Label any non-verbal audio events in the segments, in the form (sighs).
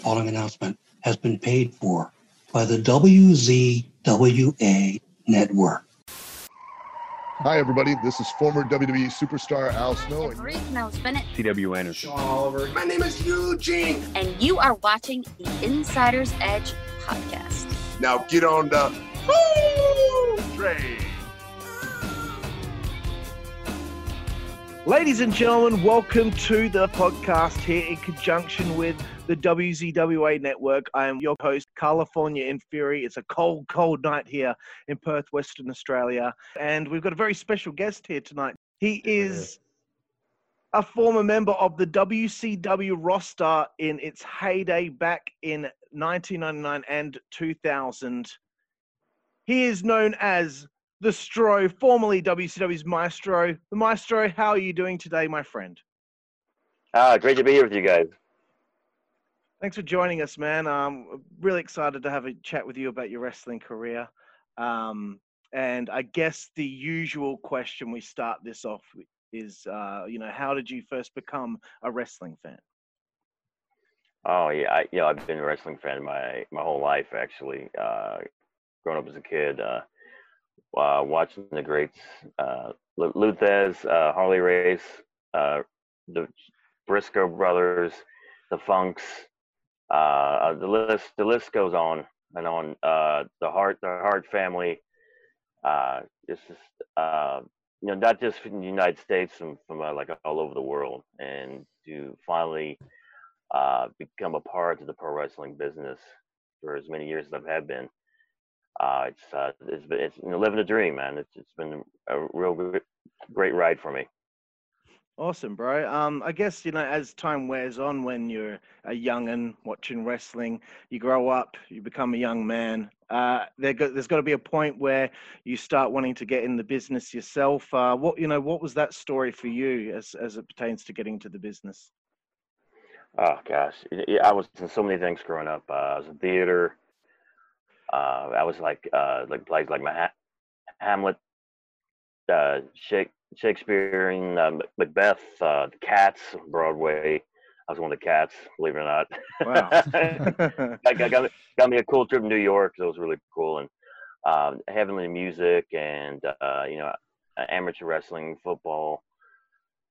following announcement has been paid for by the WZWA network. Hi, everybody. This is former WWE superstar Al Snow. Reed Mills Bennett. C.W. Anderson. Sean Oliver. My name is Eugene. And you are watching the Insider's Edge podcast. Now get on the train. Ladies and gentlemen, welcome to the podcast here in conjunction with the WZWA network. I am your host, California in Fury. It's a cold, cold night here in Perth, Western Australia. And we've got a very special guest here tonight. He is a former member of the WCW roster in its heyday back in 1999 and 2000. He is known as the Stro, formerly WCW's Maestro. The Maestro, how are you doing today, my friend? Ah, great to be here with you guys. Thanks for joining us, man. Um, really excited to have a chat with you about your wrestling career. Um, and I guess the usual question we start this off with is, uh, you know, how did you first become a wrestling fan? Oh yeah, I, you know, I've been a wrestling fan my my whole life actually. Uh, growing up as a kid, uh, uh, watching the greats, uh, Lou Thesz, uh, Harley Race, uh, the Briscoe brothers, the Funks, uh, the list the list goes on and on. Uh, the Hart the Hart family. Uh, just uh, you know not just from the United States, from from uh, like all over the world, and to finally uh, become a part of the pro wrestling business for as many years as I've had been. Uh, it's uh, it's it's you know, living a dream, man. It's it's been a real great, great ride for me. Awesome, bro. Um, I guess you know as time wears on, when you're a youngin watching wrestling, you grow up, you become a young man. Uh, there go, there's got to be a point where you start wanting to get in the business yourself. Uh, what you know, what was that story for you as as it pertains to getting into the business? Oh gosh, I was in so many things growing up. Uh, I was in theater. Uh, I was like uh, like plays like my ha- Hamlet, uh, Shakespeare, and uh, Macbeth, uh, the Cats, Broadway. I was one of the Cats, believe it or not. Wow. (laughs) got, got, got, me, got me a cool trip to New York. So it was really cool. And um, heavenly music and uh, you know amateur wrestling, football,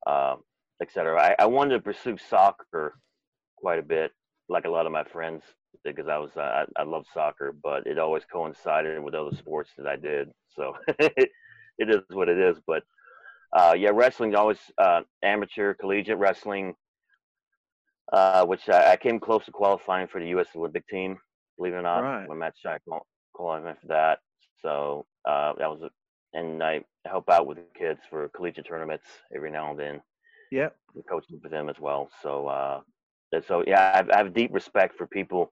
uh, etc. I, I wanted to pursue soccer quite a bit, like a lot of my friends because I was uh, I, I love soccer, but it always coincided with other sports that I did. So (laughs) it is what it is. But uh, yeah, wrestling always uh, amateur collegiate wrestling, uh, which I, I, came close to qualifying for the U.S. Olympic team. Believe it or not, right. when Matt Shaq qualified for that. So uh, that was, a, and I help out with the kids for collegiate tournaments every now and then. Yeah, coaching for them as well. So uh, so yeah, I have, I have deep respect for people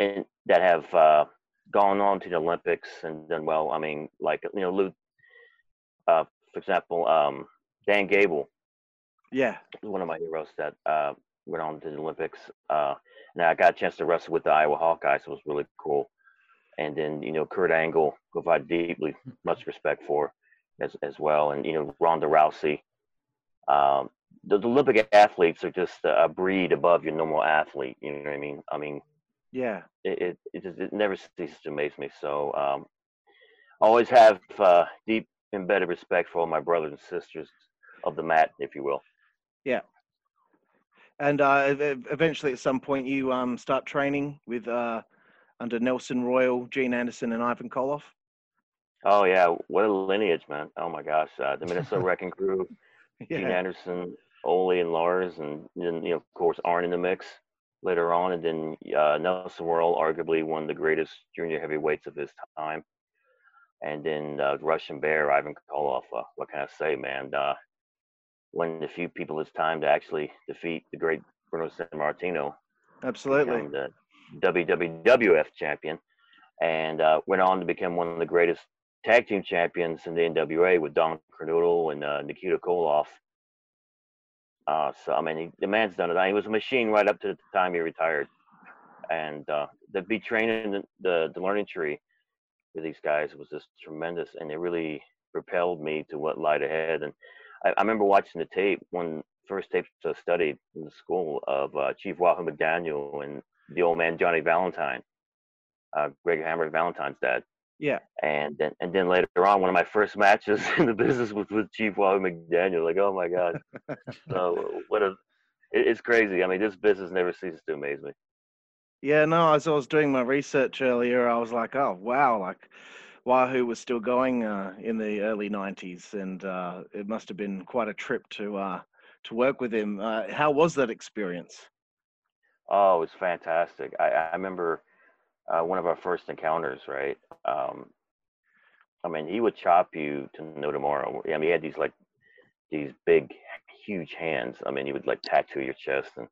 and that have uh, gone on to the Olympics and done well. I mean, like you know, Lou, uh, for example, um, Dan Gable. Yeah, one of my heroes that uh, went on to the Olympics. Uh, and I got a chance to wrestle with the Iowa Hawkeyes, so it was really cool. And then you know, Kurt Angle, who I deeply much respect for, as as well. And you know, Ronda Rousey. Um, the, the Olympic athletes are just a breed above your normal athlete. You know what I mean? I mean, yeah, it it, it, just, it never ceases to amaze me. So um, always have uh, deep embedded respect for all my brothers and sisters of the mat, if you will. Yeah. And uh, eventually, at some point, you um, start training with uh, under Nelson Royal, Gene Anderson, and Ivan Koloff. Oh yeah, what a lineage, man! Oh my gosh, uh, the Minnesota (laughs) Wrecking Crew, yeah. Gene Anderson, Ole, and Lars, and then you know, of course, Arn in the mix later on, and then uh, Nelson Royal, arguably one of the greatest junior heavyweights of his time, and then uh, Russian Bear, Ivan Koloff. Uh, what can I say, man? Uh, one of the few people it's time to actually defeat the great Bruno Sammartino. Absolutely. The WWF champion, and uh, went on to become one of the greatest tag team champions in the NWA with Don Kernodle and uh, Nikita Koloff. Uh, so I mean, he, the man's done it. He was a machine right up to the time he retired, and uh, to be training the, the, the learning tree with these guys was just tremendous, and it really propelled me to what lied ahead. And I, I remember watching the tape one first tapes I studied in the school of uh, Chief Wahoo McDaniel and the old man Johnny Valentine, uh, Greg Hammer Valentine's dad. Yeah. And then and then later on, one of my first matches (laughs) in the business was with Chief Wahoo McDaniel. Like, oh my god, so (laughs) what a it, it's crazy. I mean, this business never ceases to amaze me. Yeah, no, as I was doing my research earlier, I was like, oh wow, like Wahoo was still going uh, in the early '90s, and uh, it must have been quite a trip to uh, to work with him. Uh, how was that experience? Oh, it was fantastic. I, I remember uh, one of our first encounters, right? Um, I mean, he would chop you to no tomorrow. I mean, he had these like these big, huge hands. I mean, he would like tattoo your chest. And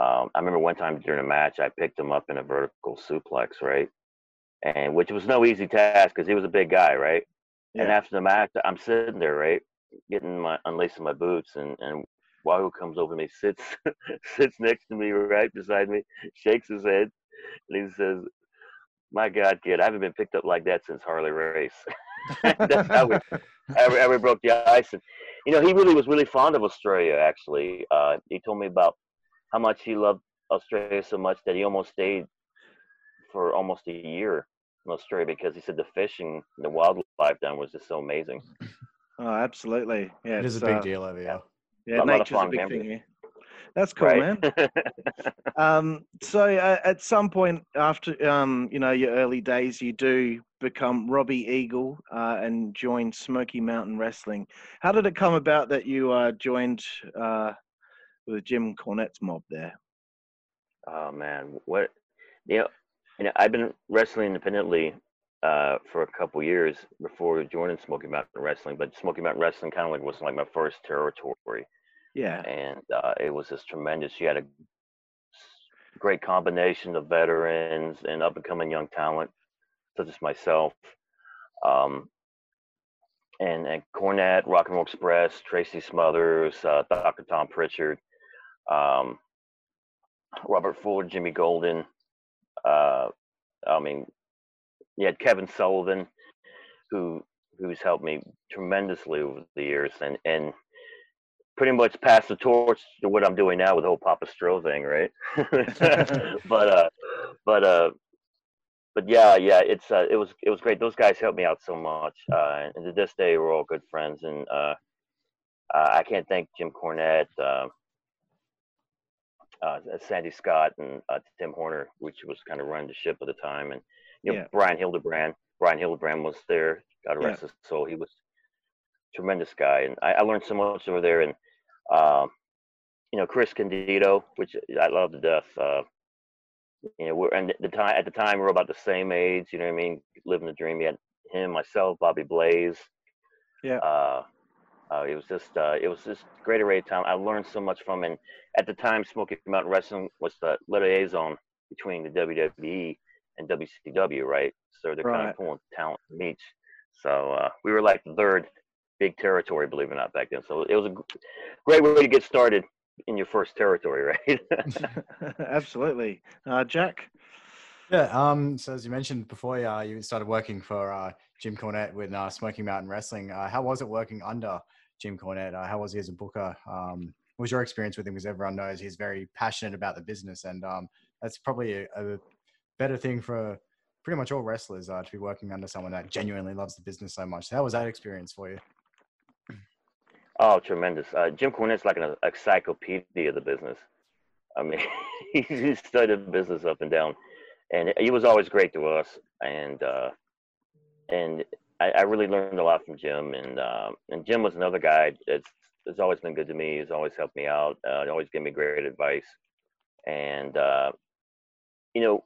um, I remember one time during a match, I picked him up in a vertical suplex, right? And which was no easy task because he was a big guy, right? And after the match, I'm sitting there, right, getting my unlacing my boots, and and Wahoo comes over to me, sits (laughs) sits next to me, right beside me, shakes his head, and he says, "My God, kid, I haven't been picked up like that since Harley Race." (laughs) (laughs) That's how we ever, ever broke the ice. And you know, he really was really fond of Australia. Actually, uh, he told me about how much he loved Australia so much that he almost stayed for almost a year in Australia because he said the fishing, the wildlife down was just so amazing. (laughs) Oh, absolutely. Yeah, It is a big uh, deal over here. Yeah, A lot of nature's a fun big memories. thing here. That's cool, right? man. (laughs) Um, so uh, at some point after um, you know your early days, you do become Robbie Eagle uh, and join Smoky Mountain Wrestling. How did it come about that you uh, joined uh, with Jim Cornette's mob there? Oh man, what you know, you know, I've been wrestling independently uh, for a couple years before joining Smoky Mountain Wrestling, but Smoky Mountain Wrestling kind of like was like my first territory, Yeah, and uh, it was just tremendous. You had a great combination of veterans and up and coming young talent, such as myself. Um, and and Cornette, Rock and Roll Express, Tracy Smothers, uh, Dr. Tom Prichard, um, Robert Ford, Jimmy Golden. Uh, I mean, you had Kevin Sullivan, who who's helped me tremendously over the years, and and pretty much passed the torch to what I'm doing now with the whole Papa Stro thing, right? (laughs) but uh, but uh, but yeah, yeah, it's uh, it was it was great. Those guys helped me out so much, uh, and to this day we're all good friends. And uh, uh, I can't thank Jim Cornette, uh, uh, Sandy Scott, and uh, Tim Horner, which was kind of running the ship at the time, and you know Yeah. Brian Hildebrand. Brian Hildebrand was there. God Yeah. rest his soul. He was a tremendous guy, and I, I learned so much over there. And um, you know Chris Candido, which I love to death. Uh, you know, we're and the time at the time we're about the same age. You know what I mean? Living the dream. You had him, myself, Bobby Blaze. Yeah. Uh, uh, it was just uh, it was just a great array of time. I learned so much from, and at the time, Smoky Mountain Wrestling was the liaison between the WWE and WCW, right? So they're kind of pulling talent from each. So uh, we were like the third big territory, believe it or not, back then. So it was a great way to get started in your first territory, (laughs) right? (laughs) absolutely. Uh, Jack. Yeah. Um. So as you mentioned before, uh, you started working for uh, Jim Cornette with uh, Smoky Mountain Wrestling. Uh, how was it working under Jim Cornette? Uh, how was he as a booker? Um, what was your experience with him? Because everyone knows he's very passionate about the business, and um, that's probably a, a better thing for pretty much all wrestlers uh, to be working under someone that genuinely loves the business so much. So how was that experience for you? Oh, tremendous. Uh, Jim Cornette's like an encyclopedia of the business. I mean, (laughs) he studied business up and down, and he was always great to us. And uh, and I, I really learned a lot from Jim. And um, and Jim was another guy that's that's always been good to me. He's always helped me out. Uh, always gave me great advice. And uh, you know,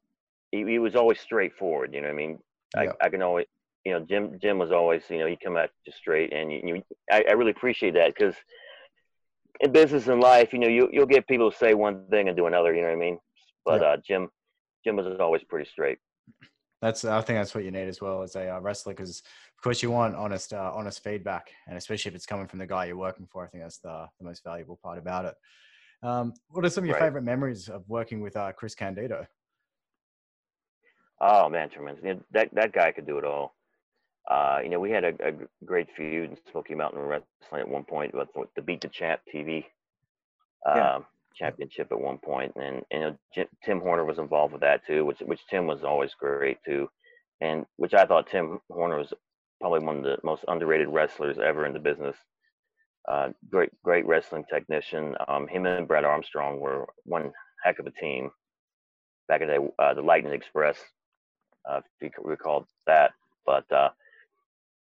he, he was always straightforward. You know, what I mean, Yeah. I, I can always you know, Jim Jim was always, you know, he come at you straight, and you, you I, I really appreciate that because in business and life, you know, you you'll get people to say one thing and do another. You know what I mean? But Yeah. uh, Jim Jim was always pretty straight. That's I think that's what you need as well as a uh, wrestler because of course you want honest uh, honest feedback and especially if it's coming from the guy you're working for I think that's the, the most valuable part about it. Um, what are some of your Right. favorite memories of working with uh, Chris Candido? Oh man, tremendous! That that guy could do it all. Uh, you know, we had a great feud in Smoky Mountain Wrestling at one point with, with the Beat the Champ TV Yeah. um, championship at one point, and you know Jim, Tim Horner was involved with that too, which which Tim was always great too, and which I thought Tim Horner was probably one of the most underrated wrestlers ever in the business. Uh, great great wrestling technician. Um, him and Brad Armstrong were one heck of a team back in the day. Uh, the Lightning Express, uh, if you recall that, but.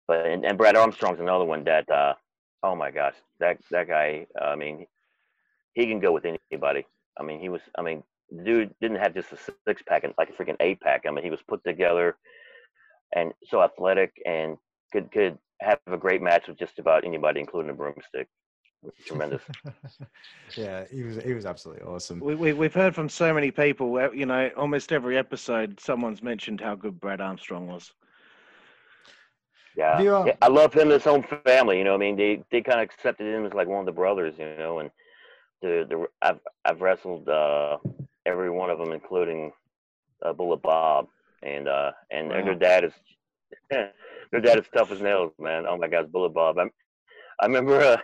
Uh, but and, and Brad Armstrong's another one that uh, oh my gosh that that guy I mean he can go with anybody I mean he was I mean the dude didn't have just a six pack and like a freaking eight pack I mean he was put together and so athletic and could could have a great match with just about anybody including a broomstick tremendous (laughs) yeah, he was he was absolutely awesome. We, we, we've heard from so many people, you know, almost every episode, someone's mentioned how good Brad Armstrong was. Yeah. You, uh, yeah I love him his own family you know I mean they they kind of accepted him as like one of the brothers you know and the the I've I've wrestled uh, every one of them including uh, Bullet Bob and uh and Wow. their dad is (laughs) their dad is tough as nails, man. Oh my God, Bullet Bob. I'm, I remember uh,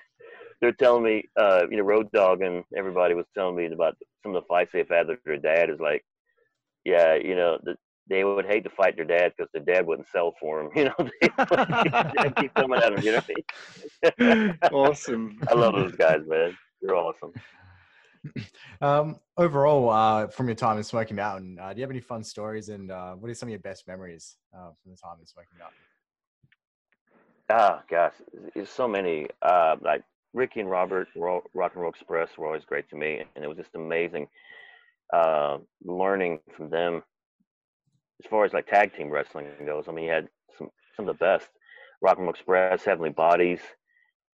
they're telling me, uh, you know, Road Dog and everybody was telling me about some of the fights they've had with their dad. Is like, yeah, you know, the, they would hate to fight their dad because their dad wouldn't sell for them. (laughs) You know, (laughs) they keep coming at them. You know, what I mean? awesome. I love those guys, man. They're awesome. Um, overall, uh, from your time in Smoky Mountain, uh, do you have any fun stories? And uh, what are some of your best memories uh, from the time in Smoky Mountain? Ah, gosh, there's so many. Uh, like Ricky and Robert, Rock and Roll Express were always great to me, and it was just amazing uh, learning from them. As far as like tag team wrestling goes, I mean, you had some some of the best. Rock and Roll Express, Heavenly Bodies,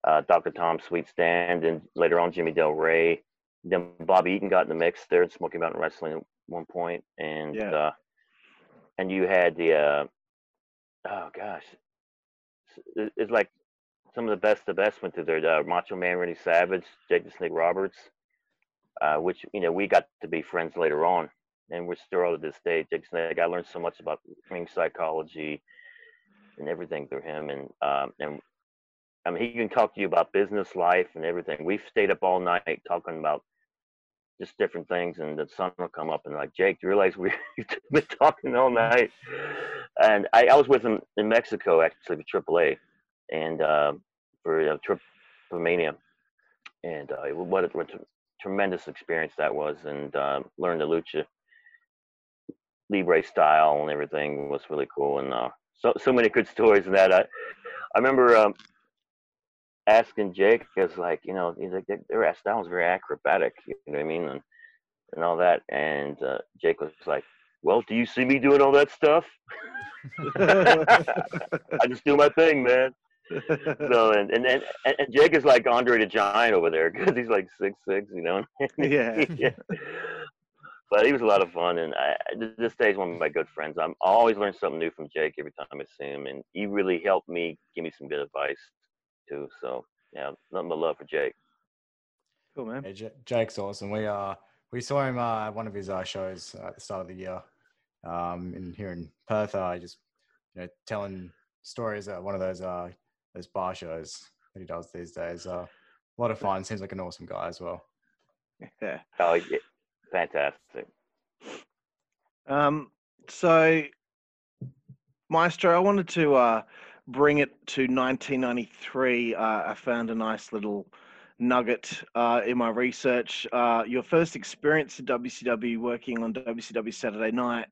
uh, Dr. Tom Sweet Stan, and later on Jimmy Del Rey. Then Bobby Eaton got in the mix there in Smoky Mountain Wrestling at one point, and Yeah. uh, and you had the uh, oh gosh, it- it's like some of the best the best went through there. Uh, Macho Man Randy Savage, Jake the Snake Roberts, uh, which you know we got to be friends later on, and we're still to this day. Jake I learned so much about ring psychology and everything through him, and um, and I mean he can talk to you about business life and everything. We've stayed up all night talking about just different things, and the sun will come up and like Jake, do you realize (laughs) we've been talking all night? And I, I was with him in Mexico actually for AAA, and uh, for uh, Triplemania, and uh, what a, what a tremendous experience that was, and uh, learned the lucha libre style and everything was really cool, and uh, so so many good stories in that. I I remember um, asking Jake, because like you know, he's like their style was very acrobatic, you know what I mean, and and all that, and uh, Jake was like, "Well, do you see me doing all that stuff?" (laughs) I just do my thing, man. So and and and, and Jake is like Andre the Giant over there because he's like six six, you know. Yeah. (laughs) But he was a lot of fun, and I, I- this day is one of my good friends. I'm I always learn something new from Jake every time I see him, and he really helped me give me some good advice too. So yeah, nothing but love for Jake. cool, man. Yeah, J- Jake's awesome. We uh we saw him uh, at one of his uh, shows at the start of the year, um, in here in Perth. Uh, just you know telling stories at one of those uh those bar shows that he does these days. Uh, a lot of fun. Seems like an awesome guy as well. (laughs) Yeah. Oh, yeah, fantastic. Um, so, Maestro, I wanted to uh, bring it to 1993. Uh, I found a nice little nugget uh, in my research. Uh, your first experience in WCW working on WCW Saturday Night,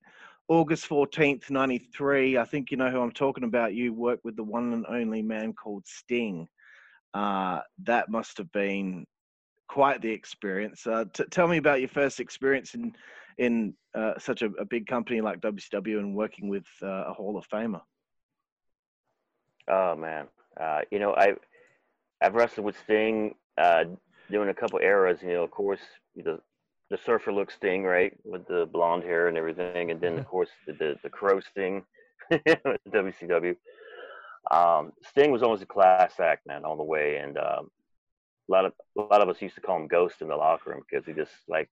August 14th, 93. I think you know who I'm talking about. You worked with the one and only man called Sting. Uh, that must have been quite the experience. Uh, t- tell me about your first experience in in uh, such a, a big company like WCW and working with uh, a Hall of Famer. Oh man, uh, you know I I've wrestled with Sting uh, doing a couple eras. You know, of course the the surfer look Sting right with the blonde hair and everything, and then of course the the, the crow Sting, (laughs) WCW. Um, Sting was always a class act, man, all the way, and um, a lot of a lot of us used to call him Ghost in the locker room because he just like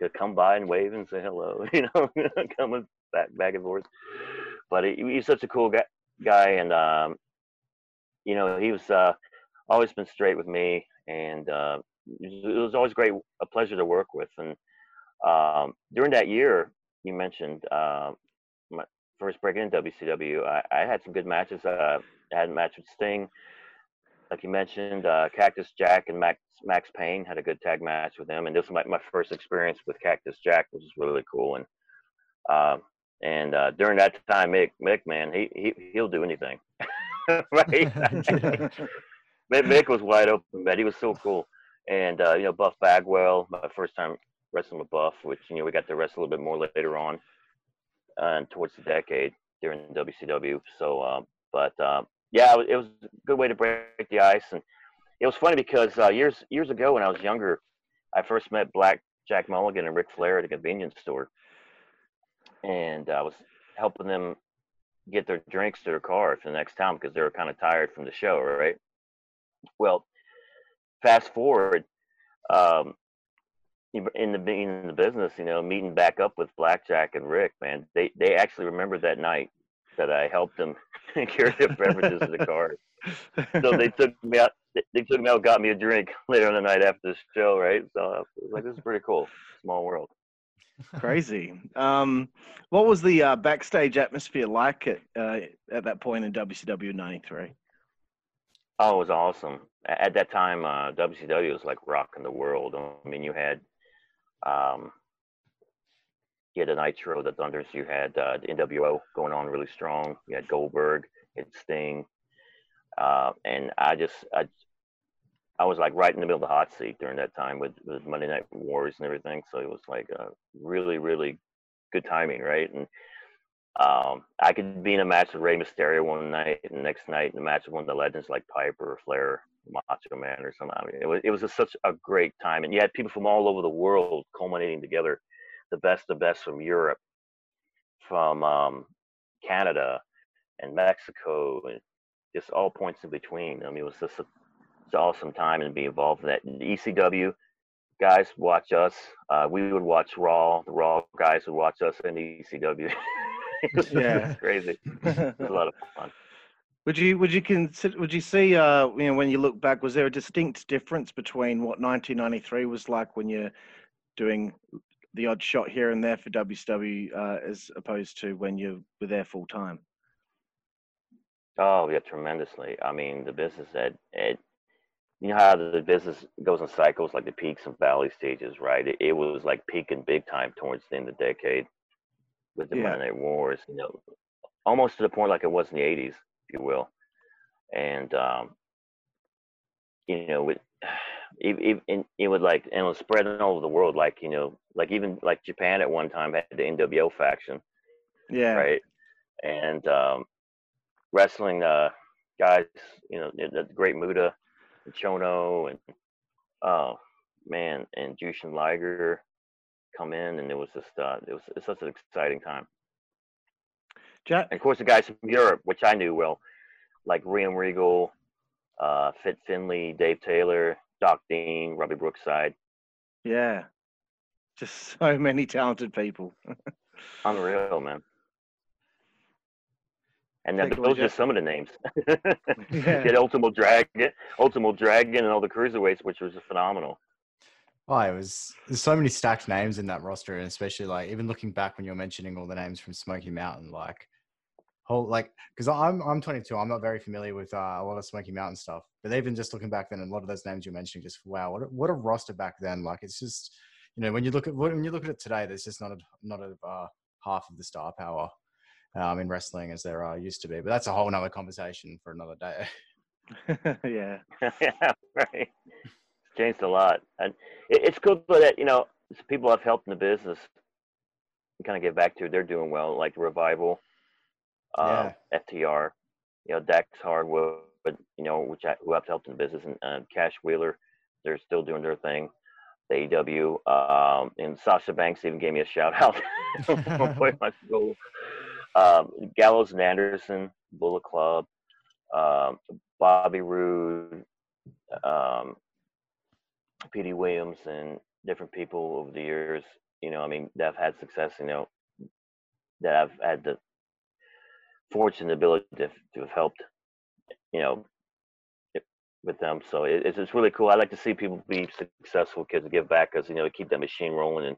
could come by and wave and say hello, (laughs) you know, coming back back and forth. But he, he's such a cool guy, guy, and um, you know, he was uh, always been straight with me, and uh, it was always great, a pleasure to work with. And um, during that year, you mentioned uh, my first break in WCW. I, I had some good matches. Uh, I had a match with Sting, like you mentioned. Uh, Cactus Jack and Max Max Payne had a good tag match with them, and this was my, my first experience with Cactus Jack, which is really cool. And um, and uh, during that time, Mick, Mick, man, he he he'll do anything, (laughs) right? (laughs) Mick, Mick was wide open, but he was so cool. And uh, you know, Buff Bagwell, my first time wrestling with Buff, which you know we got to wrestle a little bit more later on, uh, and towards the decade during WCW. So, uh, but uh, yeah, it was a good way to break the ice, and it was funny because uh, years years ago when I was younger, I first met Black Jack Mulligan and Ric Flair at a convenience store, and I was helping them get their drinks to their car for the next town because they were kind of tired from the show, right? Well, fast forward, um, in the in the business, you know, meeting back up with Blackjack and Ric, man, they they actually remembered that night that I helped them (laughs) carry their beverages to the car. So they (laughs) took me out. They took me out, got me a drink (laughs) later on the night after the show, right? So I was like, this is pretty cool. Small world. Crazy. Um, what was the uh, backstage atmosphere like at uh, at that point in WCW '93? Oh, it was awesome. At that time, uh, WCW was like rocking the world. I mean, you had um, you had the Nitro, the Thunders. You had uh, the NWO going on really strong. You had Goldberg, you had Sting, uh, and I just I I was like right in the middle of the hot seat during that time with, with Monday Night Wars and everything. So it was like a really, really good timing, right? And um, I could be in a match with Rey Mysterio one night, and next night in a match with one of the legends like Piper or Flair, Macho Man or something. I mean, it was it was such a great time, and you had people from all over the world culminating together, the best of best from Europe, from um, Canada, and Mexico, and just all points in between. I mean, it was just a it's awesome time and be involved in that. ECW guys watch us. Uh, we would watch Raw. The Raw guys would watch us in the ECW. (laughs) yeah, crazy. It was a lot of fun. Would you would you consider would you see uh you know when you look back was there a distinct difference between what 1993 was like when you're doing the odd shot here and there for WCW uh, as opposed to when you were there full time? Oh yeah, tremendously. I mean the business at, at you know how the business goes in cycles, like the peaks and valley stages, right? It, it was like peaking big time towards the end of the decade with the yeah. Monday Night Wars, you know, almost to the point like it was in the '80s, if you will. And um, you know, with it, it, it would like and it was spreading all over the world, like you know, like even like Japan at one time had the NWO faction, yeah, right, and um, wrestling uh, guys, you know, the, Great Muta and Chono and oh man, and Jushin Liger come in, and it was just uh, it was it's such an exciting time. Jack, and of course, the guys from Europe, which I knew well, like William Regal, uh, Fit Finlay, Dave Taylor, Doc Dean, Robbie Brookside. Yeah, just (laughs) so many talented people. (laughs) Unreal, man. And then those are just some of the names. (laughs) yeah. Get Ultimo Dragon, Ultimo Dragon, and all the cruiserweights, which was phenomenal. Oh, it was there's so many stacked names in that roster, and especially like even looking back when you're mentioning all the names from Smoky Mountain, like whole like because I'm I'm 22, I'm not very familiar with uh, a lot of Smoky Mountain stuff, but even just looking back then, and a lot of those names you're mentioning, just wow, what a, what a roster back then! Like it's just you know when you look at when you look at it today, there's just not a not a uh, half of the star power um, in wrestling as there uh, used to be. But that's a whole nother conversation for another day. (laughs) yeah. yeah, (laughs) right. It's changed a lot. And it, it's cool that, you know, people I've helped in the business kind of get back to, they're doing well, like Revival, uh, yeah. FTR, you know, Dax Harwood, you know, which I, who I've helped in the business, and uh, Cash Wheeler, they're still doing their thing. The AEW, um, and Sasha Banks even gave me a shout out. (laughs) (laughs) my school um, Gallows and Anderson, Bullet Club, um, Bobby Roode, um, Petey Williams, and different people over the years. You know, I mean, that have had success. You know, that I've had the fortune, ability to, to have helped. You know, with them. So it, it's it's really cool. I like to see people be successful, kids give back, because you know to keep that machine rolling, and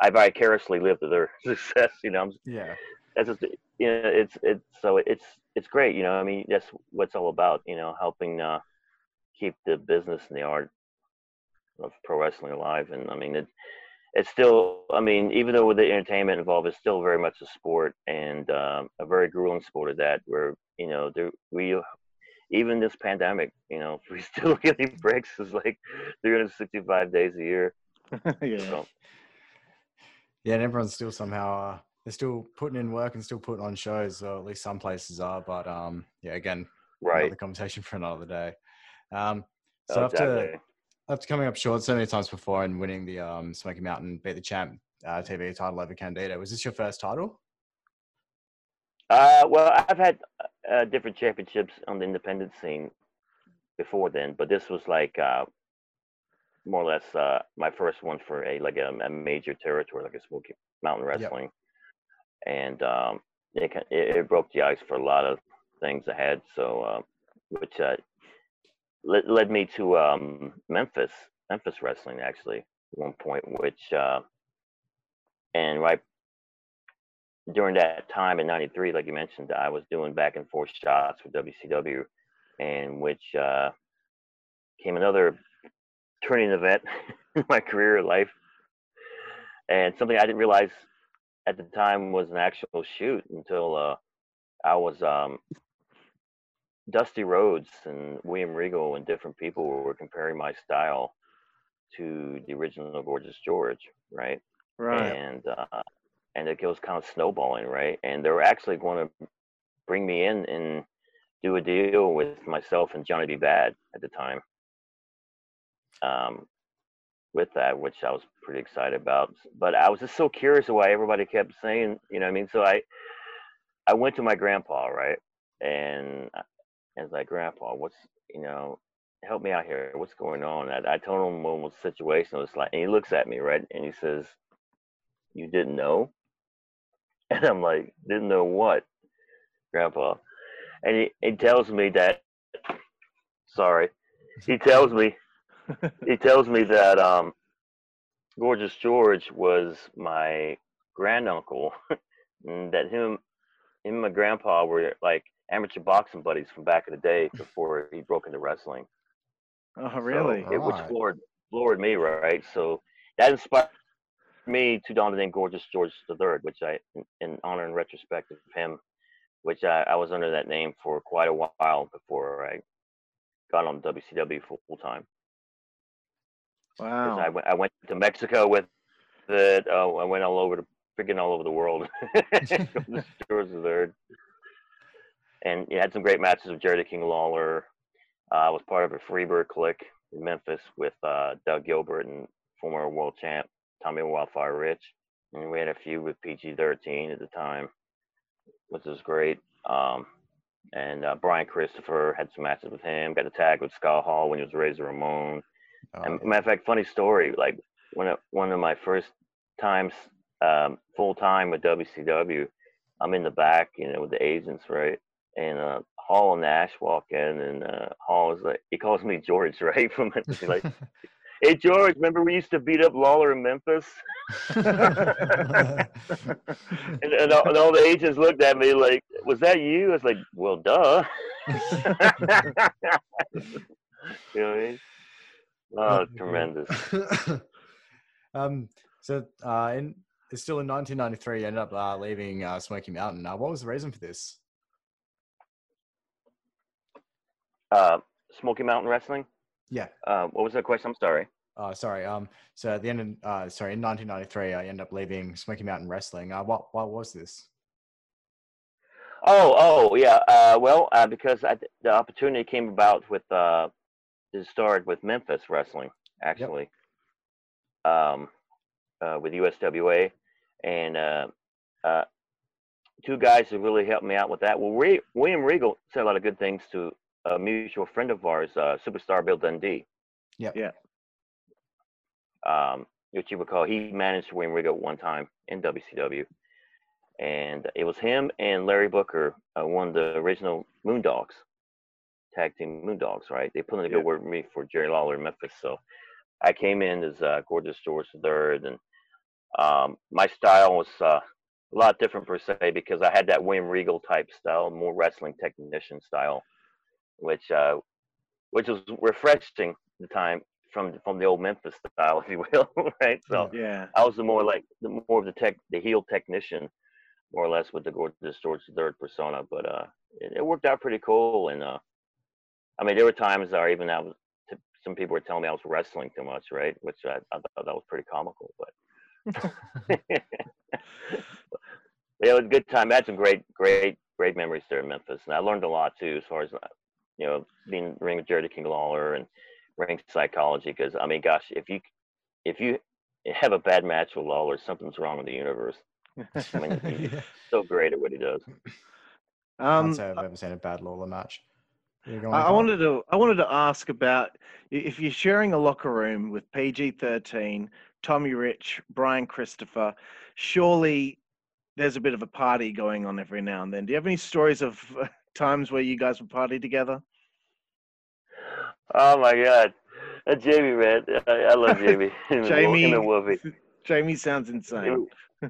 I vicariously live to their (laughs) success. You know, I'm, Yeah. that's just you know it's it's so it's it's great. You know, I mean that's what it's all about. You know, helping uh, keep the business and the art of pro wrestling alive. And I mean it. It's still, I mean, even though with the entertainment involved, it's still very much a sport and um, a very grueling sport at that. Where you know, there, we even this pandemic, you know, (laughs) we still getting breaks is like 365 days a year. (laughs) yeah. So Yeah, and everyone's still somehow uh, they're still putting in work and still putting on shows, or at least some places are. But um, yeah, again, right, the conversation (laughs) for another day. Um, so Oh, after exactly. After coming up short so many times before and winning the um, Smoky Mountain beat the champ uh, TV title over Candido, was this your first title? Uh, well, I've had uh, different championships on the independent scene before then, but this was like uh, more or less uh, my first one for a like a, a major territory, like a Smoky Mountain Yep. Wrestling, and um, it, it it broke the ice for a lot of things ahead. So, uh, which uh, led, led me to um, Memphis, Memphis Wrestling actually, one point, which uh, and right during that time in 93 like you mentioned i was doing back and forth shots with wcw and which uh came another turning event (laughs) in my career life. And something i didn't realize at the time was an actual shoot until uh i was um dusty rhodes and william regal and different people were comparing my style to the original gorgeous george right Right. and uh, and it was kind of snowballing, right? And they were actually going to bring me in and do a deal with myself and Johnny B. Bad at the time. Um, with that, which I was pretty excited about. But I was just so curious why everybody kept saying, you know, what I mean, so I I went to my grandpa, right, and I I was like, Grandpa, what's you know, help me out here. What's going on? I, I told him what was the situation was like, and he looks at me, right, and he says, "You didn't know?" (laughs) And I'm like, "Didn't know what, Grandpa?" And he, he tells me that. Sorry, he tells me (laughs) he tells me that um, Gorgeous George was my granduncle, (laughs) and that him, him and my grandpa were like amateur boxing buddies from back in the day (laughs) before he broke into wrestling. Oh, So really? it, which floored floored me, right? So that inspired me to don the name Gorgeous George III, which I, in, in honor and retrospect of him, which I, I was under that name for quite a while before I got on WCW full time. Wow. I went I went to Mexico with it. Oh, I went all over the freaking all over the world. (laughs) Gorgeous George III. And you had some great matches with Jerry the King Lawler. Uh, I was part of a Freebird clique in Memphis with uh, Doug Gilbert and former world champ Tommy Wildfire Rich. And we had a few with PG 13 at the time, which was great. Um, and uh, Brian Christopher had some matches with him. Got a tag with Scott Hall when he was Razor Ramon. Oh, And matter of fact, funny story. Like when I- one of my first times um, full time with WCW, I'm in the back, you know, with the agents, right? And uh, Hall and Nash walk in, and uh, Hall is like, he calls me George, (laughs) right? From like, (laughs) hey George, remember we used to beat up Lawler in Memphis? (laughs) And, and, all, and all the agents looked at me like, was that you? I was like, well, duh. you know what I mean? Oh, tremendous. um, so uh, in it's still in 1993. You ended up uh, leaving uh, Smoky Mountain. Uh, what was the reason for this? Uh, Smoky Mountain Wrestling. Yeah. Uh, what was the question? I'm sorry. Uh, sorry. Um, so at the end, of, uh, sorry, in 1993, I ended up leaving Smoky Mountain Wrestling. Uh, what what was this? Oh, oh, yeah. Uh, well, uh, because I, the opportunity came about with uh, it started with Memphis Wrestling, actually, um, uh, with USWA, and uh, uh, two guys who really helped me out with that. Well, Re- William Regal said a lot of good things to a mutual friend of ours, uh, Superstar Bill Dundee. Yeah. Yeah. Um, which you recall, he managed William Regal one time in WCW and it was him and Larry Booker, uh, one of the original Moondogs, tag team Moondogs, right? They put in a Yeah. good word for me for Jerry Lawler in Memphis. So I came in as uh, Gorgeous George the third, and um, my style was uh, a lot different per se because I had that William Regal type style, more wrestling technician style, which uh, which was refreshing at the time from from the old Memphis style, (laughs) if you will, right? So Yeah. I was the more like the more of the tech, the heel technician, more or less with the Gorgeous George the third persona. But uh, it, it worked out pretty cool, and uh, I mean, there were times that even I was. t- Some people were telling me I was wrestling too much, right? Which I, I thought that was pretty comical, but (laughs) (laughs) yeah, it was a good time. I had some great, great, great memories there in Memphis, and I learned a lot too, as far as uh, you know, being in the ring with Jerry the King Lawler and ring psychology. Because I mean, gosh, if you if you have a bad match with Lawler, something's wrong with the universe. I mean, (laughs) he's yeah. so great at what he does. I Um, can't say I've ever seen a bad Lawler match. I, I wanted to I wanted to ask about if you're sharing a locker room with PG thirteen, Tommy Rich, Brian Christopher, surely there's a bit of a party going on every now and then. Do you have any stories of uh, times where you guys would party together? Oh my God, uh, Jamie, man, I, I love (laughs) Jamie. Him and Wo- Jamie, him and Wolfie. Jamie sounds insane. (laughs)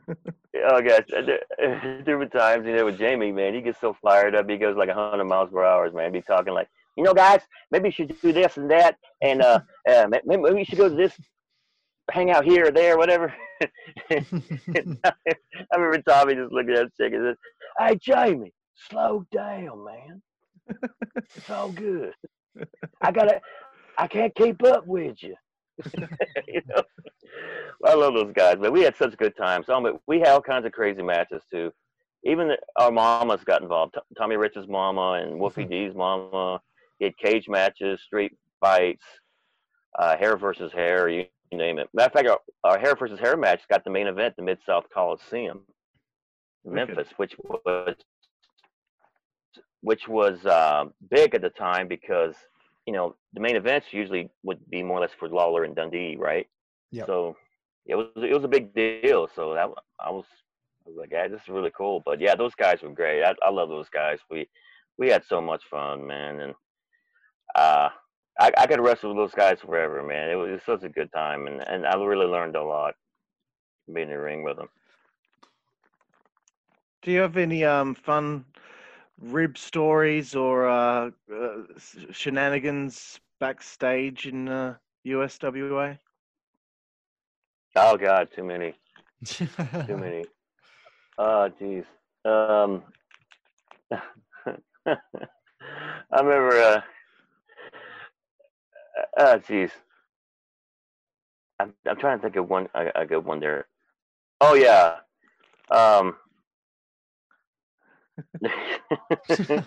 Oh gosh, uh, there, (laughs) there were times, you know, with Jamie, man, he gets so fired up, he goes like hundred miles per hour, man. Be talking like, you know, guys, maybe you should do this and that, and uh, uh maybe, maybe you should go to this, hang out here or there, whatever. I remember Tommy just looking at Chick and said, "Hey, Jamie, slow down, man. It's all good. I gotta, I can't keep up with you." (laughs) you know, I love those guys, man. We had such good times. But we had all kinds of crazy matches too. Even our mamas got involved. T- Tommy Rich's mama and Wolfie D's mama. He had cage matches, street fights, uh, hair versus hair, you, name it. Matter of fact, our, our hair versus hair match got the main event, the Mid South Coliseum. Memphis, which was which was uh, big at the time because you know the main events usually would be more or less for Lawler and Dundee, right? Yeah. So it was it was a big deal. So that I was I was like, yeah, this is really cool. But yeah, those guys were great. I, I love those guys. We we had so much fun, man, and uh, I I could wrestle with those guys forever, man. It was, it was such a good time, and and I really learned a lot being in the ring with them. Do you have any um fun rib stories or uh, uh shenanigans backstage in uh, USWA? Oh God, too many. too (laughs) many. Oh, jeez. Um, (laughs) I remember. Uh, uh, jeez. I'm I'm trying to think of one a, a good one there. Oh yeah. Um. (laughs) I,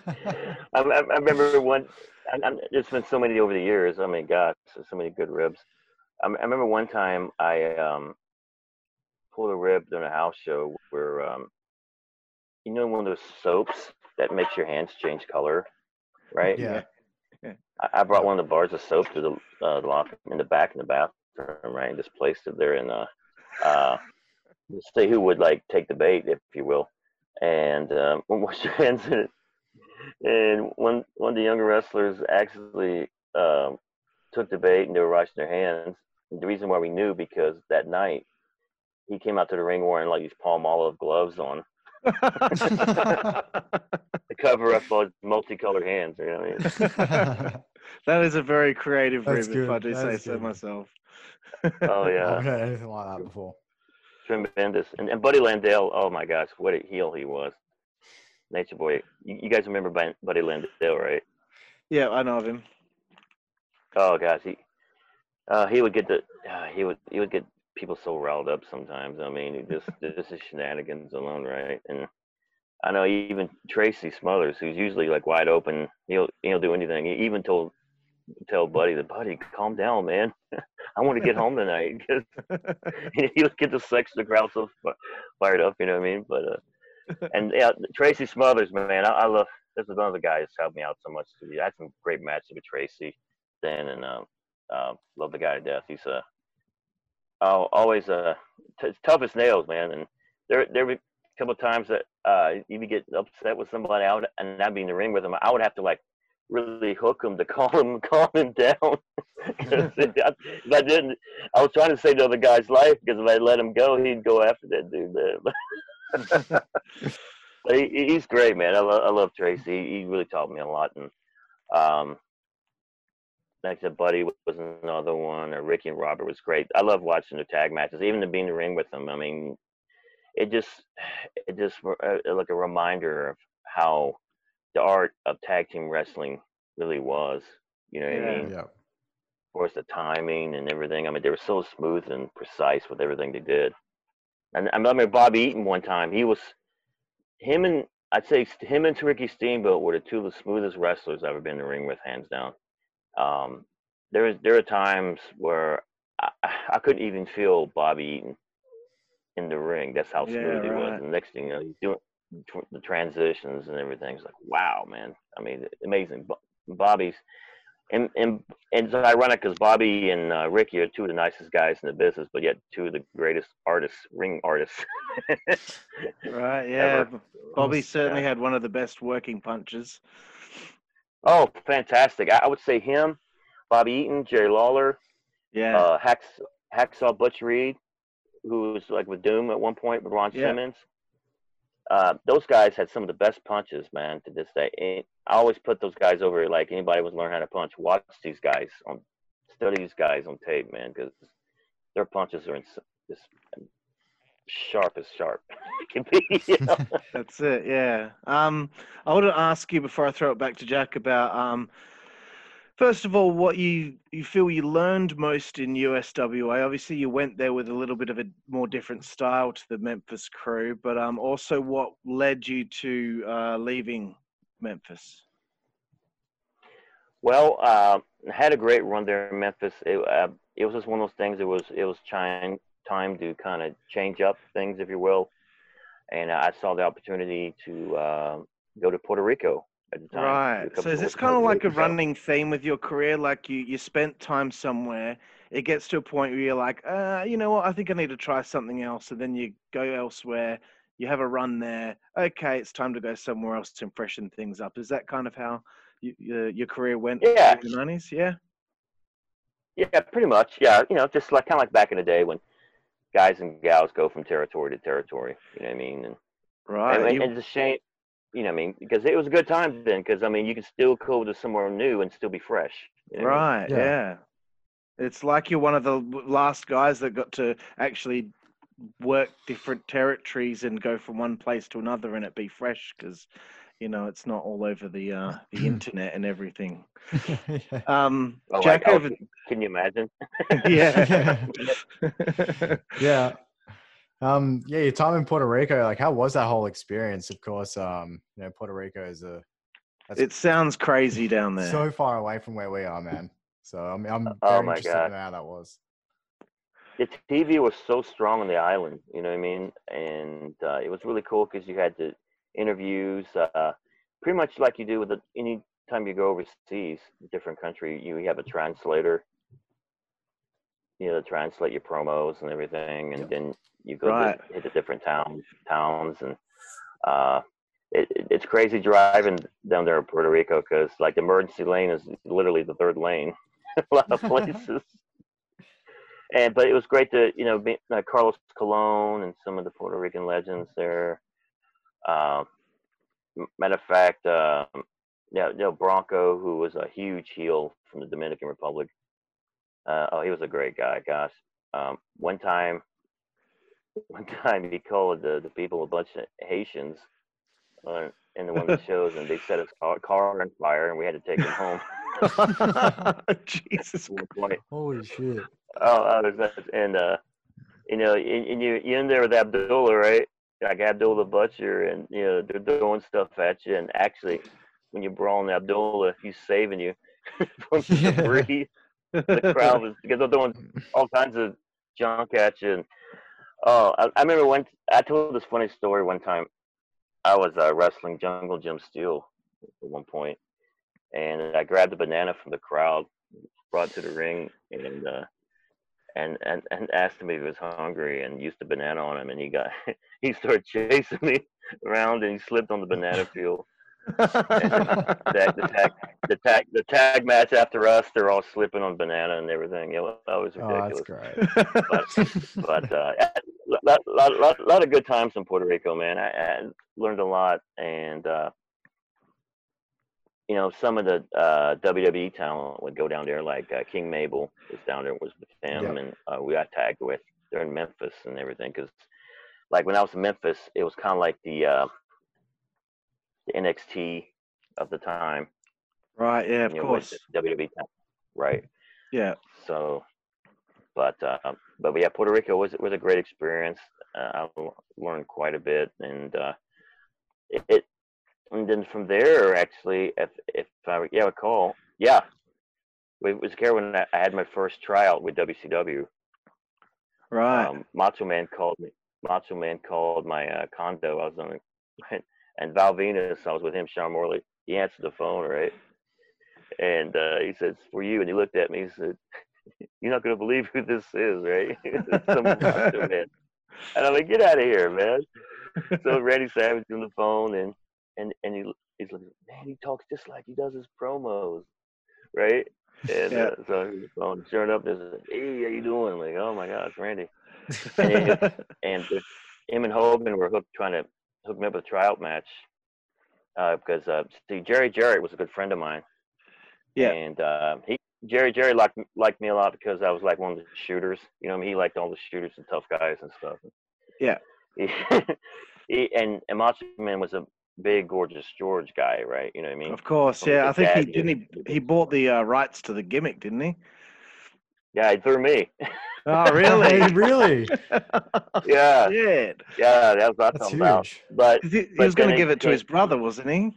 I I remember one. I, I, there's been so many over the years. I mean, God, so, so many good ribs. I, I remember one time I um pulled a rib during a house show where um you know one of those soaps that makes your hands change color, right? yeah. I, I brought one of the bars of soap to the uh, lock in the back in the bathroom, right? And just placed it there and uh uh say who would like take the bait, if you will, and um, wash your hands in it. And one one of the younger wrestlers actually um, took the bait and they were washing their hands. And the reason why we knew because that night he came out to the ring wearing like these palm olive gloves on (laughs) to cover up all his multicolored hands. You know what I mean? (laughs) that is a very creative That's rib, if I do say that's so myself. Oh yeah. I yeah, haven't heard anything like that before. Tremendous. And, and Buddy Landel, oh my gosh, what a heel he was. Nature Boy. You, you guys remember Buddy Landel, right? Yeah, I know of him. Oh gosh, he uh, he would get the uh, he would he would get people so riled up sometimes. I mean, just (laughs) this is shenanigans alone, right? And I know even Tracy Smothers, who's usually like wide open, he'll he'll do anything. He even told tell Buddy that Buddy, calm down, man. (laughs) I want to get home tonight (laughs) because (laughs) you, he would get the sex the crowd so fired up, you know what I mean? But uh, (laughs) and yeah, Tracy Smothers, man, I, I love. This is one of the guys who's helped me out so much. I had some great matches with Tracy then, and um, uh, love the guy to death. He's uh, oh, always uh, t- tough as nails, man. And there, there were a couple of times that uh, you would get upset with somebody out, and I'd be in the ring with him. I would have to like really hook him to (laughs) calm him calm him down. (laughs) if I didn't, I was trying to save the other guy's life because if I let him go, he'd go after that dude. (laughs) But he, he's great, man. I, lo- I love Tracy. He, he really taught me a lot, and um, like I said, Buddy was another one, or Ricky and Robert was great. I love watching their tag matches, even to be in the ring with them. I mean, it just, it just uh, like a reminder of how the art of tag team wrestling really was. You know what I mean? Yeah. Of course, the timing and everything. I mean, they were so smooth and precise with everything they did. And I remember Bobby Eaton one time. He was him and I'd say him and Ricky Steamboat were the two of the smoothest wrestlers I've ever been in the ring with, hands down. Um, there was there are times where I, I couldn't even feel Bobby Eaton in the ring. That's how Yeah, smooth he was. right. And next thing you know, he's doing tr- the transitions and everything. It's like, wow, man. I mean, amazing. Bobby's and and and it's ironic because Bobby and uh, Ricky are two of the nicest guys in the business, but yet two of the greatest artists, ring artists. (laughs) Right, yeah. Ever. Bobby certainly yeah. had one of the best working punches. oh, fantastic! I, I would say him, Bobby Eaton, Jerry Lawler, Yeah. uh, Hacks, Hacksaw Butch Reed, who was like with Doom at one point with Ron Yeah. Simmons. Uh, those guys had some of the best punches, man, to this day. And I always put those guys over like anybody was learning how to punch. Watch these guys on, study these guys on tape, man, because their punches are ins- just sharp as sharp (laughs) can be. You (laughs) know? That's it, yeah. Um, I want to ask you before I throw it back to Jack about um, first of all, what you you feel you learned most in USWA. Obviously, you went there with a little bit of a more different style to the Memphis crew, but um, also what led you to uh, leaving Memphis. Well, uh, I had a great run there in Memphis. It, uh, it was just one of those things. It was it was time time to kind of change up things, if you will. And I saw the opportunity to uh, go to Puerto Rico. Right. So is this kind of like a Rico. running theme with your career? Like you, you spent time somewhere, it gets to a point where you're like, uh, you know what, I think I need to try something else. And then you go elsewhere, you have a run there. Okay, it's time to go somewhere else to freshen things up. Is that kind of how you, your, your career went Yeah. in the 90s? Yeah. Yeah, pretty much. Yeah, you know, just like kind of like back in the day when guys and gals go from territory to territory. You know what I mean? And, Right. and, and you- it's a shame. You know what I mean? Because it was a good time then. Because I mean, you can still go to somewhere new and still be fresh. You know what I mean? right. Yeah. Yeah. It's like you're one of the last guys that got to actually work different territories and go from one place to another and it be fresh because you know it's not all over the uh (laughs) the internet and everything (laughs) um Oh, jack oh, over Can you imagine? (laughs) yeah yeah. Um, yeah, your time in Puerto Rico, like how was that whole experience? Of course, um, you know, Puerto Rico is a that's it sounds crazy down (laughs) there so far away from where we are, man. So I'm I'm very Oh my interested God. in how that was. the TV was so strong on the island, you know what I mean? And uh, it was really cool because you had the interviews, uh, pretty much like you do with the, any time you go overseas, different country, you have a translator, you know, to translate your promos and everything, and Yep. then you go Right. to, the different towns, towns, and uh, it, it- it's crazy driving down there in Puerto Rico because like the emergency lane is literally the third lane, (laughs) a lot of (laughs) places and but it was great to you know be, uh, Carlos Colon and some of the Puerto Rican legends there. Um, matter of fact, um, yeah, you know, Bronco, who was a huge heel from the Dominican Republic. Uh, oh, he was a great guy. Gosh, um, one time, one (laughs) time he called the, the people a bunch of Haitians uh, in the one of the shows, and they set his (laughs) car, car on fire, and we had to take him home. (laughs) jesus. Holy shit. Oh, there's and uh, you know, and, and you you're in there with Abdullah, right? Like Abdullah Butcher, and you know they're throwing stuff at you. And actually, when you're brawling Abdullah, he's saving you from the Yeah. debris. The crowd was because they're throwing all kinds of junk at you. And oh, I, I remember when I told this funny story one time. I was uh, wrestling Jungle Jim Steele at one point, and I grabbed a banana from the crowd, brought it to the ring, and uh, and and and asked him if he was hungry, and used the banana on him, and he got (laughs) he started chasing me around, and he slipped on the banana (laughs) peel. The, the, tag, the tag the tag match after us, they're all slipping on banana and everything. It was, that was Oh, that's ridiculous. great. but uh, lot, lot, lot, lot of good times in Puerto Rico, man. I, I learned a lot, and uh, you know, some of the uh, WWE talent would go down there, like uh, King Mabel was down there, was with them, Yep. and uh, we got tagged with. They're in Memphis and everything, because like when I was in Memphis, it was kind of like the uh, the NXT of the time. right, yeah, of you know, course. WWE right? Yeah. So, but uh, but yeah, Puerto Rico was was a great experience. Uh, I learned quite a bit, and uh, it, it and then from there, actually, if if I yeah recall, yeah, it was here when I I had my first tryout with WCW. Right. Um, Macho Man called me. Macho Man called my uh, condo. I was on, (laughs) and Val Venis. I was with him, Sean Morley. He answered the phone, right? And uh, he says, "For you." And he looked at me. He said, (laughs) "You're not gonna believe who this is, right?" (laughs) Some (laughs) Man. And I'm like, "Get out of here, man!" So Randy Savage on the phone, and and and he he's like, "Man, he talks just like he does his promos, right?" And Yeah. uh, so he's on the phone. Sure enough, there's a, "Hey, how you doing?" I'm like, "Oh my gosh, Randy." and and him and Hogan were hooked, trying to hook me up with a tryout match uh, because uh, see Jerry Jarrett was a good friend of mine. Yeah. And uh, he Jerry Jerry liked liked me a lot because I was like one of the shooters. You know, I mean, he liked all the shooters and tough guys and stuff. Yeah. (laughs) He, he and and Macho Man was a big gorgeous George guy, right? You know what I mean? of course, yeah. I think he didn't he, he bought the uh, rights to the gimmick, didn't he? Yeah, he threw me. Oh, really? (laughs) really? yeah, yeah. yeah, that was what That's I'm about. huge. But 'Cause He, he But was going to give it it to his brother, wasn't he?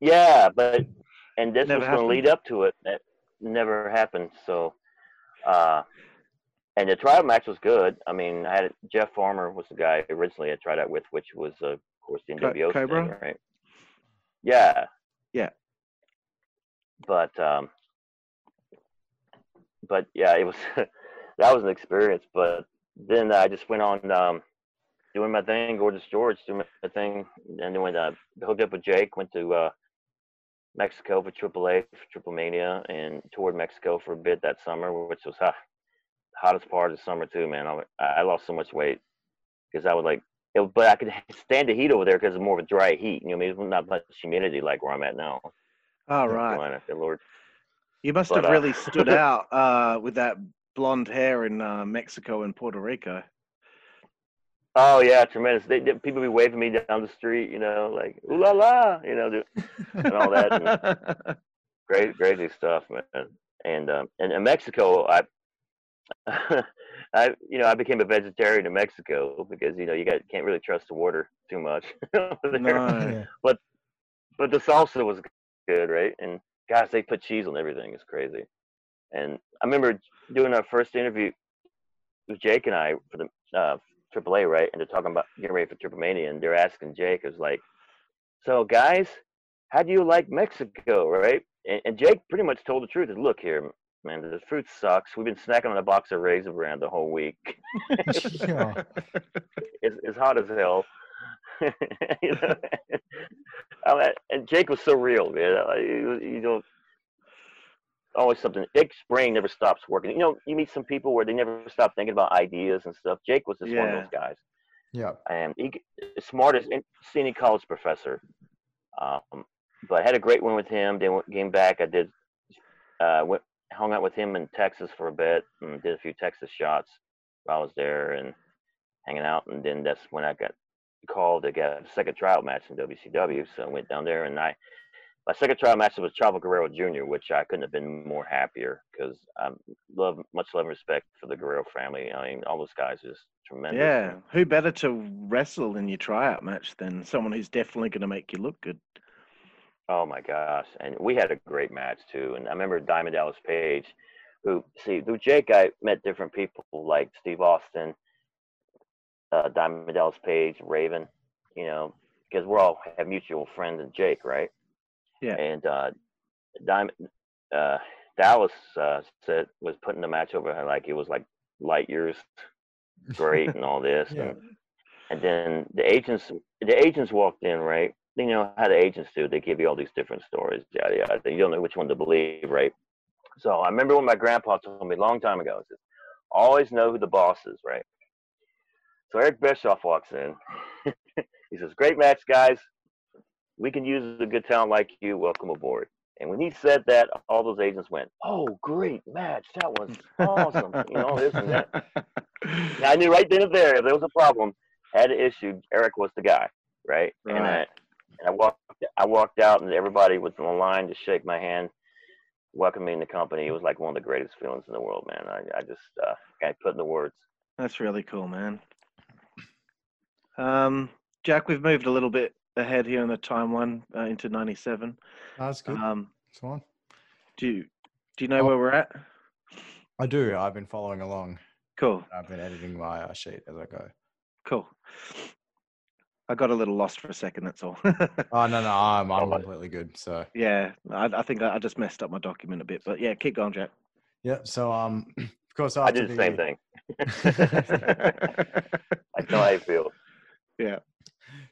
Yeah, but and this Never was going to lead up to it. That never happened. So, uh, and the tryout match was good. I mean, I had Jeff Farmer was the guy originally I tried out with, which was uh, of course the Co- NWO Cobra? thing, right? Yeah. Yeah. But um, but yeah, it was (laughs) that was an experience. But then I just went on um, doing my thing, Gorgeous George, doing my thing, and then when I hooked up with Jake, went to uh, Mexico for AAA, for Triplemania, and toured Mexico for a bit that summer, which was uh, hottest part of the summer too, man. I, I lost so much weight because I was like, it, but I could (laughs) stand the heat over there because it's more of a dry heat. You know, what I mean, it's not much humidity like where I'm at now. All right. Carolina, lord. You must But, have uh, really stood (laughs) out uh, with that blonde hair in uh, Mexico and Puerto Rico. Oh yeah, tremendous. They, they, people be waving me down the street, you know, like ooh la la, you know, do- and all that. And (laughs) great, crazy stuff, man. And um, and in Mexico, I, (laughs) I, you know, I became a vegetarian in Mexico because you know you got can't really trust the water too much. over there. no. Yeah. But the salsa was good, right? And guys, they put cheese on everything. It's crazy. And I remember doing our first interview with Jake and I for the uh, AAA, right? And they're talking about getting ready for Triplemania, and they're asking Jake, "Is like, so guys, how do you like Mexico, right?" And, and Jake pretty much told the truth. Is look here, man, the food sucks. We've been snacking on a box of Raisin Bran the whole week. (laughs) (laughs) It's, it's hot as hell. (laughs) you know? I and Jake was so real, man. You, you don't always something. Jake's brain never stops working. You know, you meet some people where they never stop thinking about ideas and stuff. Jake was just one of those guys, Yeah. and he smartest senior college professor. Um, but I had a great one with him. Then went- came back. I did uh, went hung out with him in Texas for a bit and did a few Texas shots while I was there and hanging out. And then that's when I got called to get a second trial match in WCW. So I went down there and I my second trial match was Chavo Guerrero Jr., which I couldn't have been more happier because I love much love and respect for the Guerrero family. I mean, all those guys is tremendous. Yeah. Who better to wrestle in your tryout match than someone who's definitely going to make you look good? Oh my gosh! And we had a great match too. And I remember Diamond Dallas Page, who see through Jake, I met different people like Steve Austin, uh, Diamond Dallas Page, Raven. You know, because we're all have mutual friends and Jake, right? Yeah. And uh, Diamond uh, Dallas uh, said was putting the match over her like it was like light years great and all this. (laughs) Yeah. And, and then the agents the agents walked in, right? you know how the agents do. They give you all these different stories. Yada yada. You don't know which one to believe, right? So I remember when my grandpa told me a long time ago. Says, "Always know who the boss is, right?" So Eric Bischoff walks in. (laughs) he says, "Great match, guys. We can use a good talent like you. Welcome aboard." And when he said that, all those agents went, "Oh, great match! That was awesome!" you know this and that. (laughs) And I knew right then and there if there was a problem, had an issue, Eric was the guy, right? And I, Right. and I walked, I walked out, and everybody was in line to shake my hand, welcome me in the company. It was like one of the greatest feelings in the world, man. I, I just uh, can't put in the words. That's really cool, man. Um, Jack, we've moved a little bit ahead here in the timeline uh, into '97. That's good. Um, It's fine. do you do you know Oh. where we're at? I do. I've been following along. Cool, I've been editing my uh, sheet as I go. cool. I got a little lost for a second. That's all. (laughs) Oh no, no, I'm I'm completely good. So yeah, I, I think I, I just messed up my document a bit, but yeah, keep going, Jack. yeah. So um, (clears throat) of course I after did the same thing. (laughs) (laughs) I know how you feel.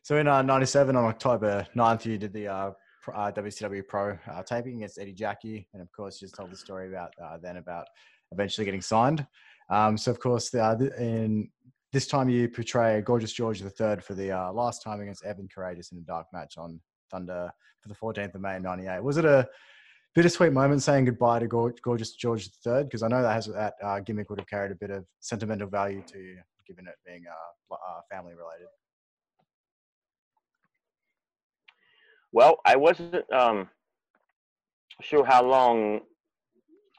So in uh, 97, on October 9th, you did the uh, uh, WCW Pro uh, taping against Eddie Jackie. And of course, you just told the story about uh, then about eventually getting signed. Um, so, of course, the, uh, in this time you portray Gorgeous George III for the uh, last time against Evan Karagias in a dark match on Thunder for the 14th of May 98. Was it a bittersweet moment saying goodbye to Gorgeous George III? Because I know that has that uh, gimmick would have carried a bit of sentimental value to you, given it being uh, uh, family related. Well, I wasn't um, sure how long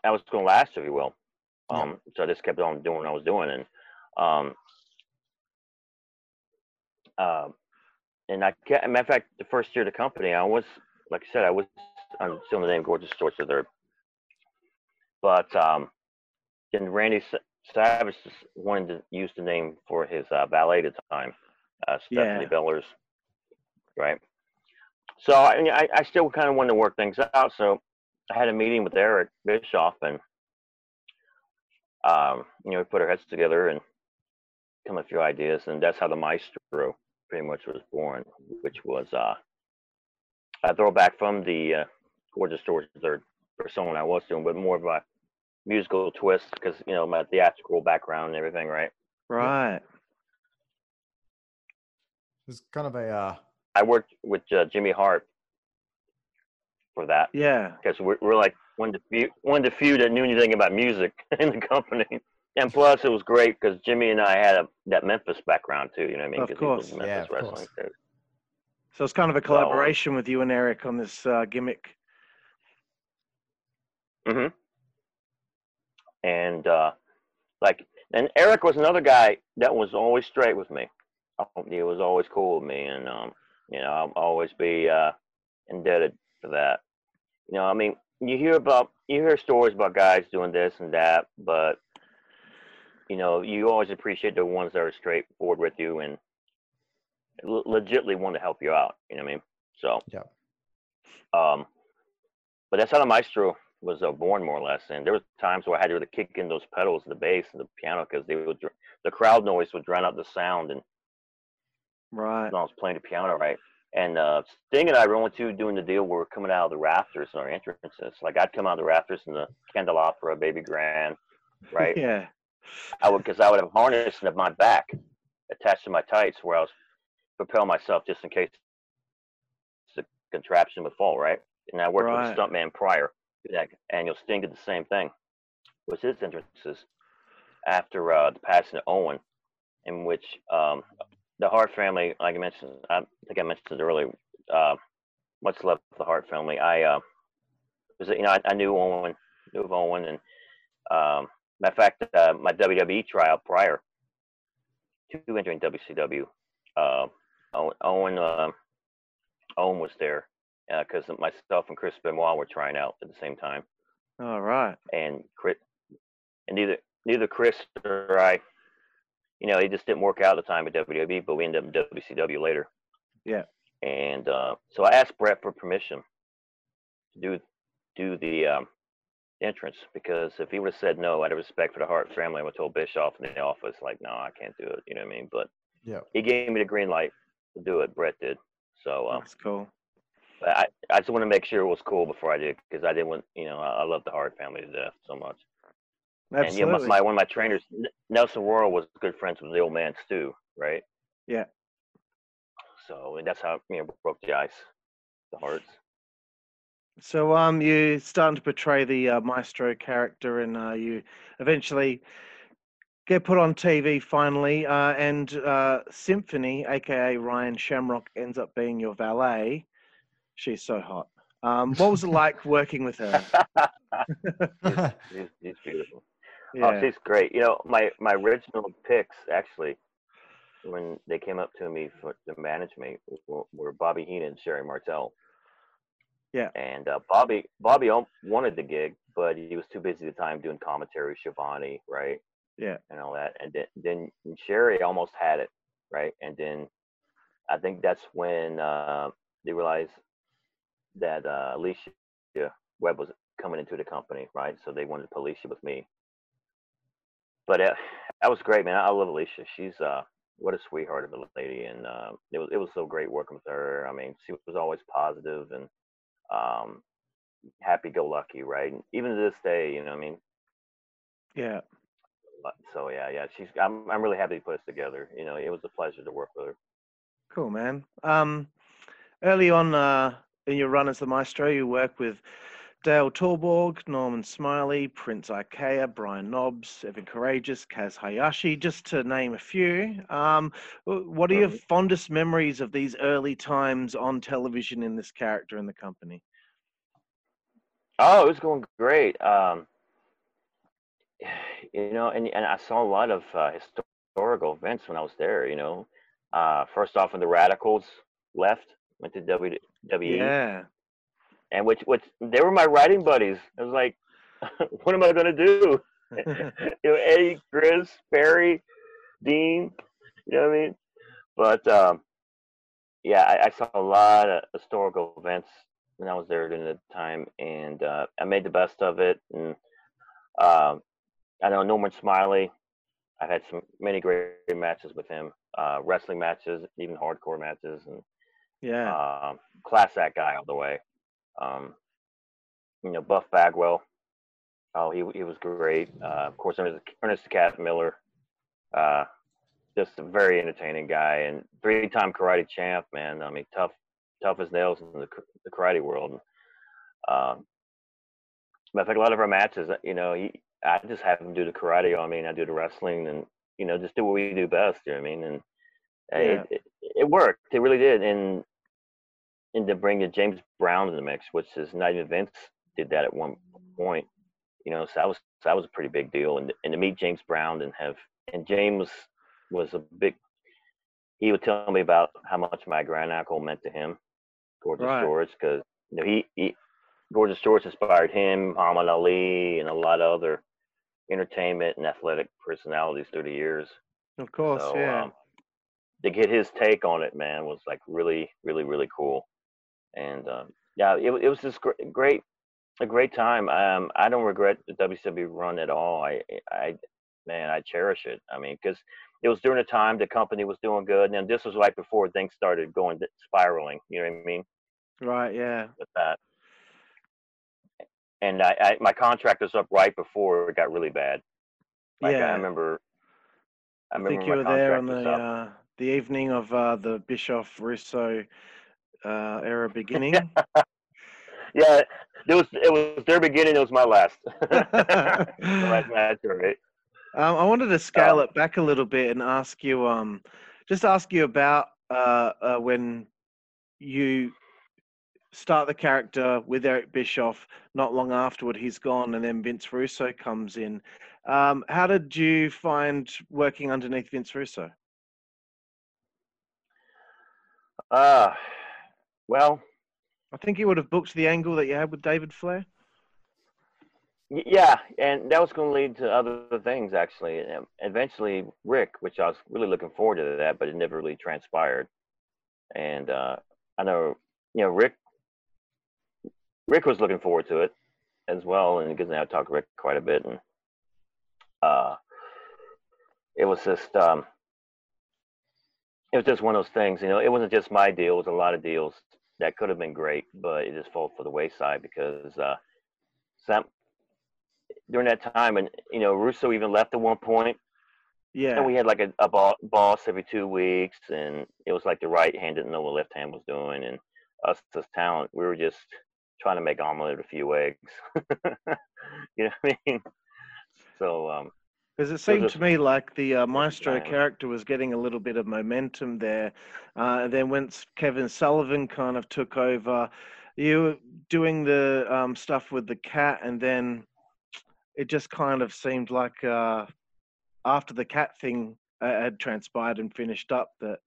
I was going to last, if you will. Yeah. Um, So I just kept on doing what I was doing, and um, uh, and I kept, matter of fact, the first year of the company, I was like I said, I was I'm still in the name Gorgeous George the Third, but um, then Randy Savage wanted to use the name for his uh, ballet at the time, uh, Stephanie Yeah. Bellars, right? So I, mean, I, I still kind of wanted to work things out. So I had a meeting with Eric Bischoff, and um, you know, we put our heads together and come up with a few ideas, and that's how the Maestro pretty much was born, which was uh, a throwback from the uh, Gorgeous George Third persona I was doing, but more of a musical twist because you know my theatrical background and everything, right? Right. It's kind of a uh, I worked with uh, Jimmy Hart for that. Yeah. because we're, we're like one of the few one of the few that knew anything about music (laughs) in the company. And plus, it was great because Jimmy and I had a, that Memphis background too. You know what I mean? Of 'Cause he was course. Memphis Yeah, of wrestling course. too. So it's kind of a So, um, collaboration with you and Eric on this uh, gimmick. hmm And uh, like, and Eric was another guy that was always straight with me. Um, He was always cool with me, and um, you know, I'll always be uh, indebted for that. You know, I mean, you hear about you hear stories about guys doing this and that, but you know, you always appreciate the ones that are straightforward with you and le- legitly want to help you out. You know what I mean? So, Yeah. Um, but that's how the maestro was uh, born, more or less. And there was times where I had to really kick in those pedals, the bass and the piano, because they would dr- the crowd noise would drown out the sound, and Right. when I was playing the piano, right? And uh, Sting and I were only two doing the deal where we're coming out of the rafters in our entrances. Like I'd come out of the rafters in the candelabra, baby grand, right? (laughs) Yeah. I would because I would have a harness of my back attached to my tights where I was propel myself just in case the contraption would fall, right? And I worked Right. with a stuntman prior to that, and you'll Sting did the same thing. Was his entrances after uh, the passing of Owen, in which um, the Hart family, like I mentioned, I think I mentioned it earlier. Uh, much love for the Hart family. I uh, was, you know, I, I knew Owen, knew of Owen, and um, matter of fact, uh, my WWE tryout prior to entering WCW, uh, Owen, uh, Owen was there because myself and Chris Benoit were trying out at the same time, All right. and Chris, and neither neither Chris or I, you know, it just didn't work out at the time at WWE, but we ended up in WCW later. Yeah. And uh, so I asked Bret for permission to do do the um, entrance because if he would have said no, out of respect for the Hart family, I would have told Bischoff in the office like, no, I can't do it. You know what I mean? But Yeah. he gave me the green light to do it. Bret did. So um, That's cool. but I, I just want to make sure it was cool before I did because I didn't want, you know, I, I love the Hart family to death so much. Absolutely. And yeah, my, my one of my trainers, Nelson Royal, was good friends with the old man Stu, right? Yeah. So and that's how you know broke the ice, the Harts. So um, you starting to portray the uh, maestro character, and uh, you eventually get put on TV finally, uh, and uh, Symphony, aka Ryan Shamrock, ends up being your valet. She's so hot. Um, what was it like working with her? (laughs) (laughs) she's, she's beautiful. Yeah. Oh, she's great. You know, my my original picks actually, when they came up to me for to manage me, were, were Bobby Heenan and Sherri Martel. Yeah. And uh, Bobby Bobby wanted the gig, but he was too busy at the time doing commentary, Shivani, right? Yeah. And all that. And then then Sherri almost had it, right? And then I think that's when uh, they realized that uh, Alicia Webb was coming into the company, right? So they wanted to put Alicia with me. But uh, that was great, man. I love Alicia. She's uh, what a sweetheart of a lady, and uh, it was it was so great working with her. I mean, she was always positive and um, happy-go-lucky, right? And even to this day, you know, what I mean, yeah. so yeah, yeah. She's I'm I'm really happy to put us together. You know, it was a pleasure to work with her. Cool, man. Um, early on uh, in your run as the maestro, you work with Dale Torborg, Norman Smiley, Prince Iaukea, Brian Knobbs, Evan Karagias, Kaz Hayashi, just to name a few. Um, what are your fondest memories of these early times on television in this character in the company? Oh, it was going great. Um, (sighs) you know, and and I saw a lot of uh, historical events when I was there. You know, uh, first off, when the Radicals left, went to WWE, Yeah. And which which they were my writing buddies. I was like, (laughs) what am I gonna do? (laughs) you know, Eddie, Chris, Barry, Dean. You know what I mean? But um, yeah, I, I saw a lot of historical events when I was there during the time, and uh, I made the best of it. And um, I know Norman Smiley. I've had some many great matches with him, uh, wrestling matches, even hardcore matches, and yeah. um, class act guy all the way. Um, you know, Buff Bagwell. Oh, he he was great. Uh, of course, Ernest, Ernest Cat Miller. Uh, just a very entertaining guy and three-time karate champ, man. I mean, tough, tough as nails in the, the karate world. Um, but I think a lot of our matches, you know, he, I just have him do the karate. I mean, I do the wrestling, and you know, just do what we do best. You know what I mean? And uh, Yeah. it, it, it worked. It really did. And and to bring the James Brown in the mix, which is not even Vince did that at one point. You know, so that was that was a pretty big deal. And and to meet James Brown and have and James was a big. He would tell me about how much my grand uncle meant to him, Gorgeous Right. George, because you know he, he Gorgeous George inspired him, Muhammad Ali, and a lot of other entertainment and athletic personalities through the years. Of course, So, yeah. um, to get his take on it, man, was like really, really, really cool. And um, yeah, it, it was just gr- great, a great time. Um, I don't regret the WCW run at all. I, I, man, I cherish it. I mean, because it was during the time the company was doing good, and this was right before things started going spiraling. You know what I mean? right, yeah. With that. And I, I, my contract was up right before it got really bad. Like yeah. I remember. I, I remember think you were there on the uh, the evening of uh, the Bischoff Russo uh, era beginning. (laughs) Yeah, it was it was their beginning. It was my last. (laughs) (laughs) last match, right? Um, I wanted to scale Um, it back a little bit and ask you, um, just ask you about uh, uh, when you start the character with Eric Bischoff. Not long afterward, he's gone, and then Vince Russo comes in. Um, how did you find working underneath Vince Russo? Uh, well, I think you would have booked the angle that you had with David Flair. yeah, and that was going to lead to other things actually. And eventually, Ric, which I was really looking forward to that, but it never really transpired. And uh, I know, you know, Ric. Ric was looking forward to it as well, and because I talked to Ric quite a bit, and uh, it was just um, it was just one of those things. You know, it wasn't just my deal; it was a lot of deals that could have been great, but it just fell for the wayside because uh, some during that time, and you know, Russo even left at one point, Yeah. and we had like a, a bo- boss every two weeks, and it was like the right hand didn't know what left hand was doing, and us as talent, we were just trying to make omelet with a few eggs. (laughs) you know what I mean? So um, Because it seemed to me like the uh, Maestro character was getting a little bit of momentum there. Uh, and then once Kevin Sullivan kind of took over, you were doing the um, stuff with the cat, and then it just kind of seemed like uh, after the cat thing uh, had transpired and finished up, that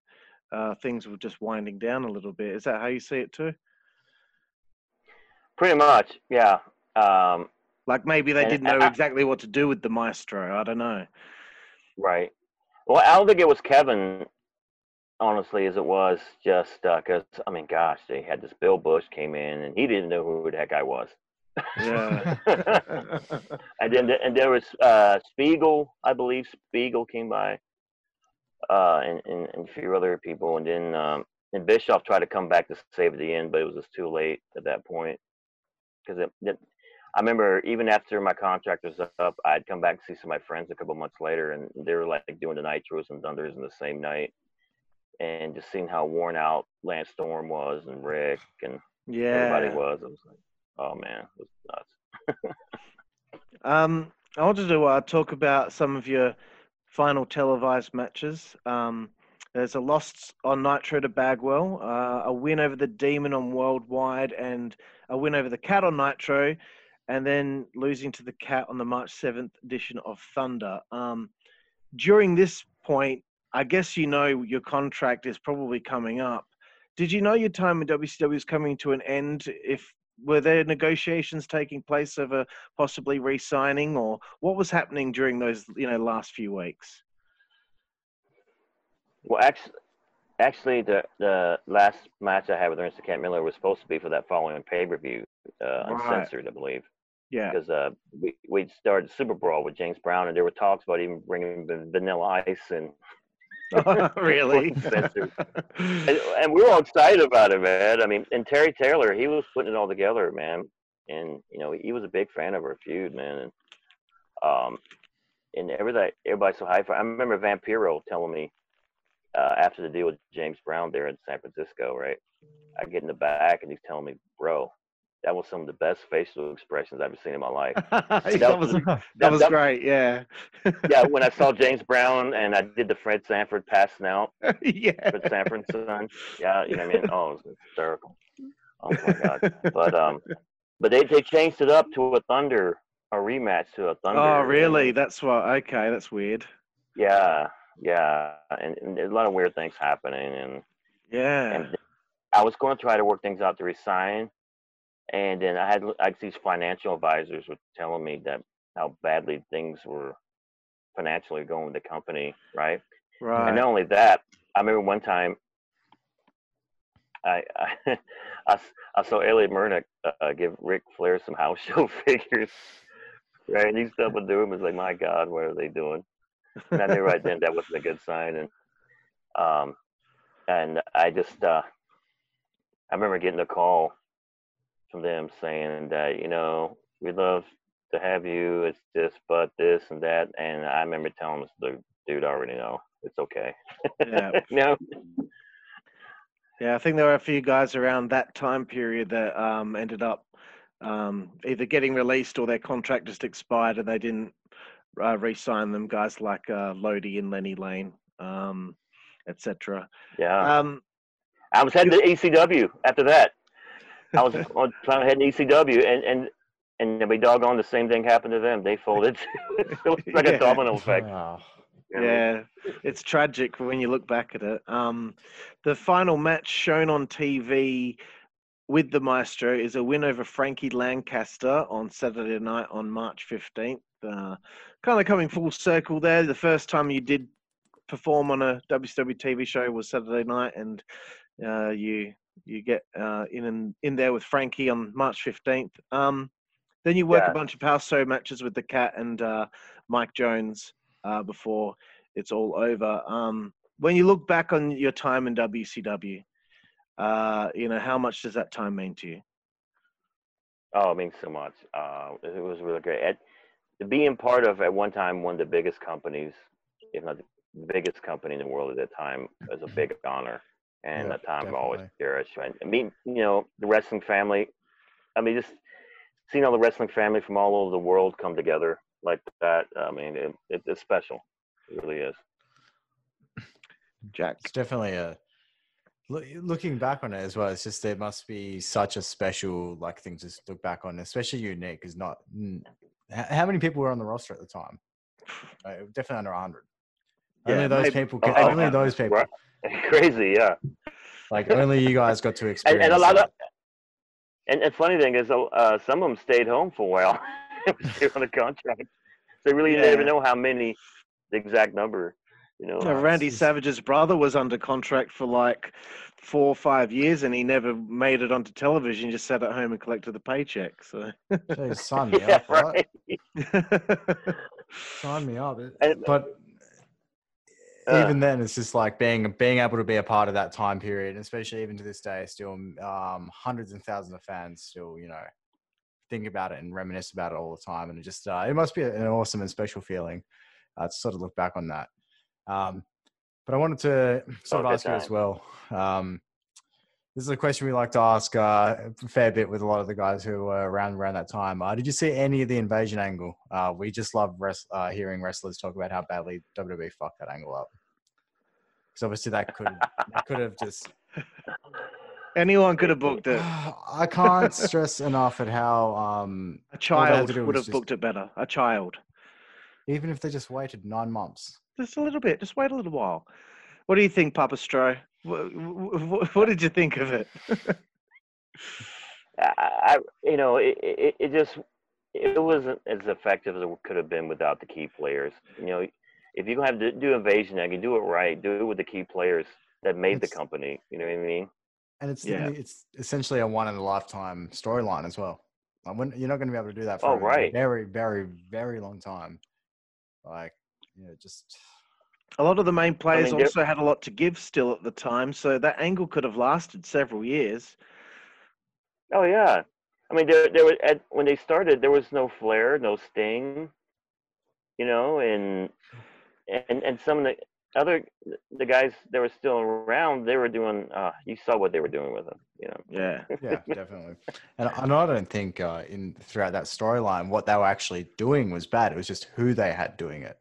uh, things were just winding down a little bit. Is that how you see it too? pretty much, yeah. Um, Like maybe they And didn't know I- (laughs) exactly what to do with the Maestro. I don't know. Right. Well, I don't think it was Kevin, honestly, as it was just because I mean, gosh, they had this Bill Busch came in and he didn't know who the heck I was. Yeah. (laughs) and then and there was uh, Spiegel, I believe Spiegel came by, uh, and, and, and a few other people, and then um, and Bischoff tried to come back to save at the end, but it was just too late at that point because it, it, I remember even after my contract was up, I'd come back to see some of my friends a couple months later, and they were like doing the Nitros and Thunders in the same night, and just seeing how worn out Lance Storm was and Rick and yeah. everybody was. I was like, oh man, it was nuts. (laughs) Um, I wanted to uh, talk about some of your final televised matches. Um, there's a loss on Nitro to Bagwell, uh, a win over the Demon on Worldwide, and a win over the Cat on Nitro, and then losing to the Cat on the March 7th edition of Thunder. Um, during this point, I guess you know your contract is probably coming up. Did you know your time in WCW is coming to an end? If were there negotiations taking place over possibly re-signing, or what was happening during those you know last few weeks? Well, actually, actually, the the last match I had with Ernest Kent Miller was supposed to be for that following pay per view, uh, Right. uncensored, I believe, Yeah, because uh, we we started Super Brawl with James Brown, and there were talks about even bringing Vanilla Ice and (laughs) (laughs) really. And, and we were all excited about it, man. I mean, and Terry Taylor, he was putting it all together, man. And you know, he was a big fan of our feud, man. And um, and everybody, everybody's so high for. I remember Vampiro telling me uh, after the deal with James Brown there in San Francisco, right? I get in the back, and he's telling me, bro, that was some of the best facial expressions I've ever seen in my life. (laughs) that was that That- was that- great. Yeah. yeah, when I saw James Brown and I did the Fred Sanford passing out. (laughs) yeah. Fred Sanford's son. Yeah, you know what I mean? Oh, it was hysterical. Oh my god. But um but they, they changed it up to a thunder a rematch to a thunder. Oh, really? That's why. Okay, that's weird. Yeah, yeah. And, and a lot of weird things happening and Yeah. and I was going to try to work things out to resign and then I had like these financial advisors were telling me that how badly things were financially going with the company, right? Right. And not only that, I remember one time I (laughs) I saw Elliot Murdoch uh, uh, give Ric Flair some house (laughs) show figures, right? And he's up and doing him. It's like, my God, what are they doing? And I knew right then that wasn't a good sign. And um, and I just uh, I remember getting a call them saying that you know we'd love to have you. It's this, but this and that. And I remember telling this the dude, already know. It's okay. Yeah. (laughs) no. Yeah, I think there were a few guys around that time period that um, ended up um, either getting released or their contract just expired and they didn't uh, re-sign them. Guys like uh, Lodi and Lenny Lane, um, etc. Yeah. Um, I was heading to ECW after that. I was on trying to head to ECW, and and and we doggone the same thing happened to them. They folded. (laughs) it was like Yeah. a domino effect. Wow. you know? yeah, it's tragic when you look back at it. Um, the final match shown on TV with the Maestro is a win over Frankie Lancaster on Saturday night on March 15th. Uh, kind of coming full circle there. The first time you did perform on a WCW TV show was Saturday night, and uh, you you get uh, in and in there with Frankie on March 15th. Um, then you work Yeah. a bunch of house show matches with the Cat and uh, Mike Jones uh, before it's all over. Um, when you look back on your time in WCW, uh, you know, how much does that time mean to you? Oh, it means so much. Uh, it was really great. At, being part of at one time one of the biggest companies, if not the biggest company in the world at that time, was a big honor. And Yeah, that time I always definitely. cherished. I mean, you know, the wrestling family. I mean, just seeing all the wrestling family from all over the world come together like that. I mean, it, it, it's special. It really is. Jack. It's definitely a looking back on it as well. It's just there must be such a special like thing to look back on, especially you, Nick. Is not how many people were on the roster at the time? Uh, definitely under hundred. Yeah, only those maybe- people. Can, Oh, only those people. Right. (laughs) Crazy, yeah. Like only you guys got to And, experience. and a lot that. of. And the funny thing is, uh, some of them stayed home for a while. (laughs) they were on the contract. So really, you Yeah. never know how many, the exact number. You know. Uh, Randy Savage's brother was under contract for like four or five years, and he never made it onto television. Just sat at home and collected the paycheck. So, Jeez, sign (laughs) me yeah, up. right. Sign me up. And- but Uh. even then, it's just like being being able to be a part of that time period, especially even to this day, still um, hundreds and thousands of fans still, you know, think about it and reminisce about it all the time, and it just uh, it must be an awesome and special feeling uh, to sort of look back on that. Um, but I wanted to sort of ask you as well. Um, this is a question we like to ask uh, a fair bit with a lot of the guys who were around around that time. Uh, did you see any of the invasion angle? Uh, we just love res- uh, hearing wrestlers talk about how badly WWE fucked that angle up. Because obviously that could that could have just. anyone could have booked it. (sighs) I can't stress enough at how um, A child would have just- booked it better. A child. even if they just waited nine months. Just a little bit. Just wait a little while. What do you think, Papa Stro? What, what, what did you think of it? (laughs) I, I you know, it, it, it just it wasn't as effective as it could have been without the key players. You know, if you're gonna have to do invasion, you can do it right. Do it with the key players that made It's- the company. You know what I mean? And it's Yeah. it's essentially a one in a lifetime storyline as well. Like, when, you're not going to be able to do that for Oh, a very, very, very long time. Like, you know, just A lot of the main players they're- also had a lot to give still at the time, so that angle could have lasted several years. Oh yeah. I mean, there there was at when they started, there was no Flair, no Sting. You know, and and and some of the other the guys that were still around, they were doing. Uh, you saw what they were doing with them. You know. Yeah. (laughs) yeah, definitely. And, and I don't think uh, in throughout that storyline, what they were actually doing was bad. It was just who they had doing it.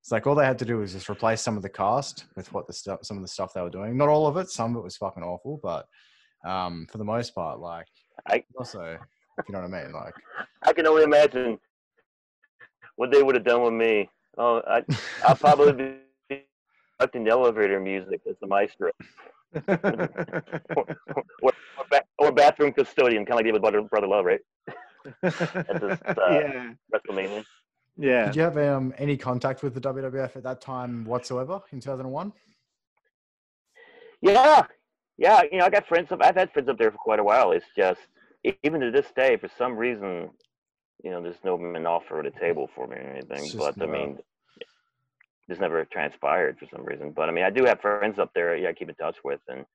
It's like all they had to do was just replace some of the cast with what the stuff, some of the stuff they were doing. Not all of it. Some of it was fucking awful, but um, for the most part, like I- also, if you know what I mean, like I can only imagine what they would have done with me. Oh, I, I'll probably be conducting the elevator music as the maestro, or, or, ba- or bathroom custodian, kind of like they did Brother, Brother Love, right? That's just, (laughs) uh, yeah. WrestleMania. Yeah. Did you have um, any contact with the WWF at that time whatsoever in 2001? Yeah, yeah. You know, I got friends. Up, I've had friends up there for quite a while. It's just even to this day, for some reason, you know, there's no an offer at the table for me or anything. It's just But I mean, this never transpired for some reason. But I mean, I do have friends up there. Yeah, I keep in touch with, and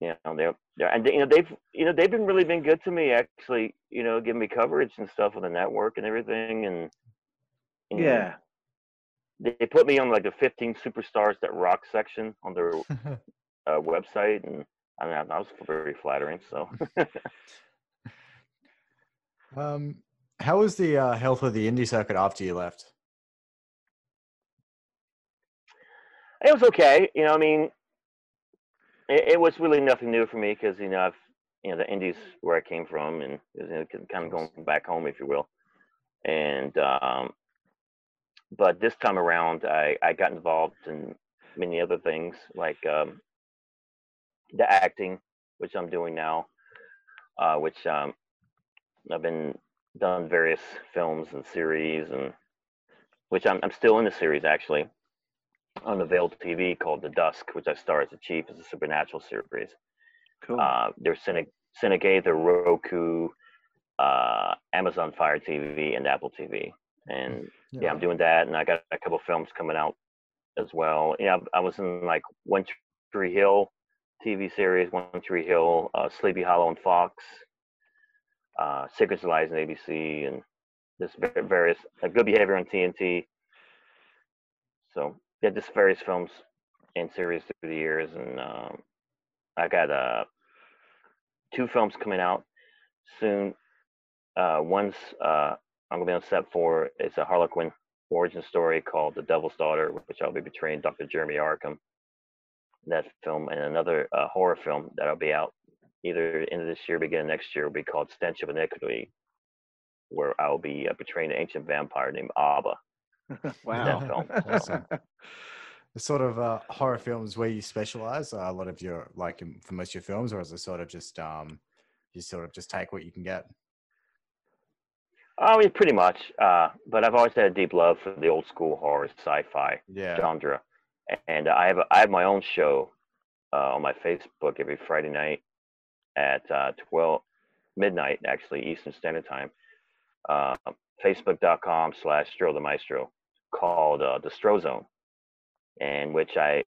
you know, they're they're and they, you know they've you know they've been really been good to me actually. You know, giving me coverage and stuff on the network and everything, and know, Yeah. they they put me on like the 15 superstars that rock section on their (laughs) uh, website, and I mean, that was very flattering. So (laughs) um, how was the uh, health of the indie circuit after you left? It was okay. You know, I mean, it, it was really nothing new for me because you know I've you know the Indies where I came from, and you know, kind of going back home, if you will. And um, but this time around, I I got involved in many other things like um, the acting, which I'm doing now, uh, which um, I've been done various films and series, and which I'm I'm still in the series actually on the Veiled TV called The Dusk, which I star as the chief. It's a supernatural series. Cool. Uh, there's Cine- Cinegate, the Roku, uh, Amazon Fire TV, and Apple TV. And yeah, I'm doing that, and I got a couple films coming out as well. Yeah, I was in like One Tree Hill TV series, One Tree Hill, uh, Sleepy Hollow on Fox, uh, Secrets of Lies on ABC, and va- various Good Behavior on TNT. So yeah, just various films and series through the years, and um, I got uh, two films coming out soon. Uh, one's uh, I'm gonna be on set for. It's a Harlequin origin story called The Devil's Daughter, which I'll be portraying Dr. Jeremy Arkham. That film and another uh, horror film that'll be out either end of this year, beginning next year, will be called Stench of Iniquity, where I'll be uh, portraying an ancient vampire named Abba. (laughs) wow. film. Awesome. (laughs) The sort of uh, horror films where you specialize, uh, a lot of your like in, for most of your films, or is it sort of just um, you sort of just take what you can get? I mean, pretty much. Uh, but I've always had a deep love for the old school horror, sci-fi Yeah. genre, and I have a, I have my own show uh, on my Facebook every Friday night at uh, twelve midnight, actually Eastern Standard Time. Uh, Facebook.com slash Stro the Maestro, called uh, the Stro Zone, in which I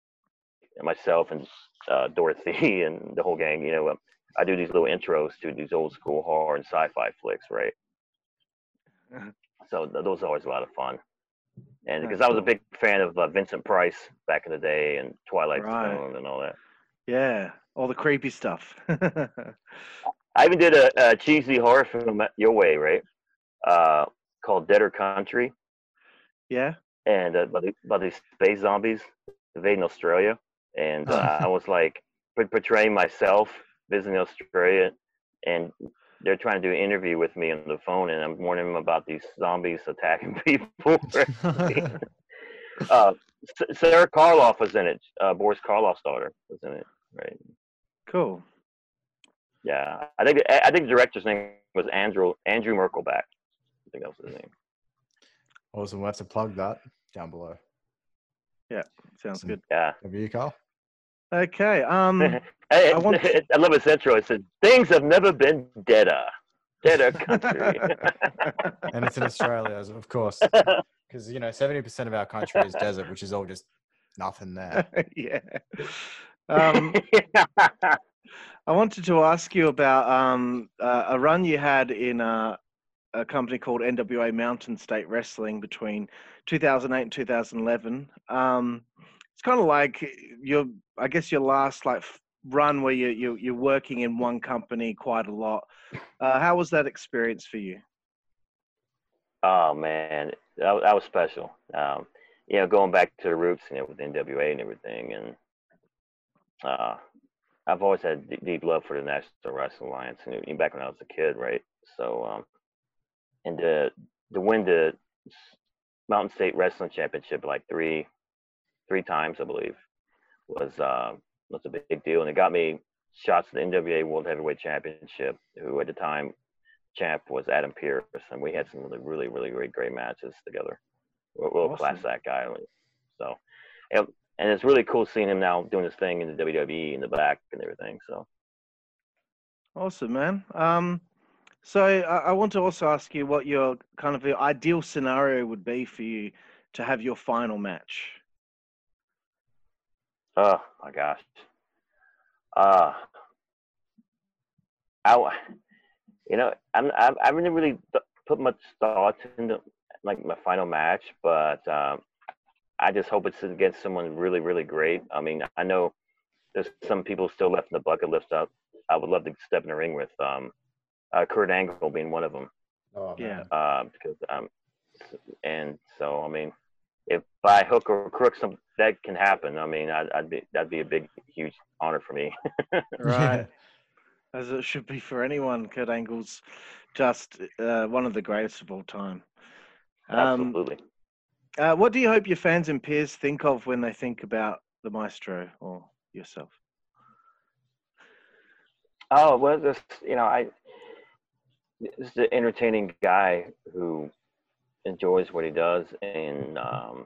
myself and uh, Dorothy (laughs) and the whole gang, you know, um, I do these little intros to these old school horror and sci-fi flicks, right? So th- those are always a lot of fun. And because I was a big fan of uh, Vincent Price back in the day and Twilight Right. Zone and all that. yeah, all the creepy stuff. (laughs) I even did a, a cheesy horror film your way, right? Uh, called Deader Country, yeah. and uh, about, the, about these space zombies invading Australia. And uh, I was like portraying myself visiting Australia, and they're trying to do an interview with me on the phone, and I'm warning them about these zombies attacking (laughs) people. uh, Sarah Karloff was in it. Uh, Boris Karloff's daughter was in it, right? Cool. Yeah, I think I think the director's name was Andrew Andrew Merkelbach. I think that was his name. awesome. We'll have to plug that down below. Yeah, sounds good. Yeah. Over you, Carl. Okay. Um. (laughs) I, I want- (laughs) I love his intro. It says, "Things have never been deader, deader country." (laughs) And it's in Australia, of course, because you know seventy percent of our country is desert, which is all just nothing there. yeah. Um, I wanted to ask you about um, uh, a run you had in uh, a company called NWA Mountain State Wrestling between 2008 and 2011. Um, it's kind of like your, I guess, your last like run where you, you you're working in one company quite a lot. Uh, how was that experience for you? oh man, that, that was special. Um, you know, going back to the roots, you know, with NWA and everything, and uh, I've always had deep, love for the National Wrestling Alliance, and back when I was a kid, right? So, um, and to to win the Mountain State Wrestling Championship like three three times, I believe, was uh, was a big deal, and it got me shots at the NWA World Heavyweight Championship. Who at the time champ was Adam Pearce, and we had some really, really, really great, great matches together. Real, real class Awesome. that guy. So, and, and it's really cool seeing him now doing his thing in the WWE in the back and everything. So, Awesome, man. Um, so I, I want to also ask you what your kind of ideal scenario would be for you to have your final match. oh my gosh, uh, I, you know, I'm, I, I haven't really put much thought into like my final match, but um, I just hope it's against someone really, really great. I mean, I know there's some people still left in the bucket list up. I would love to step in the ring with um, uh, Kurt Angle being one of them. Oh, Yeah. Uh, because um, and so I mean, if by hook or crook some that can happen, I mean, I'd, I'd be that'd be a big, huge honor for me. (laughs) Right. As it should be for anyone. Kurt Angle's just uh, one of the greatest of all time. Um, Absolutely. uh, what do you hope your fans and peers think of when they think about the maestro or yourself? Oh well, this you know I this is an entertaining guy who enjoys what he does, and um,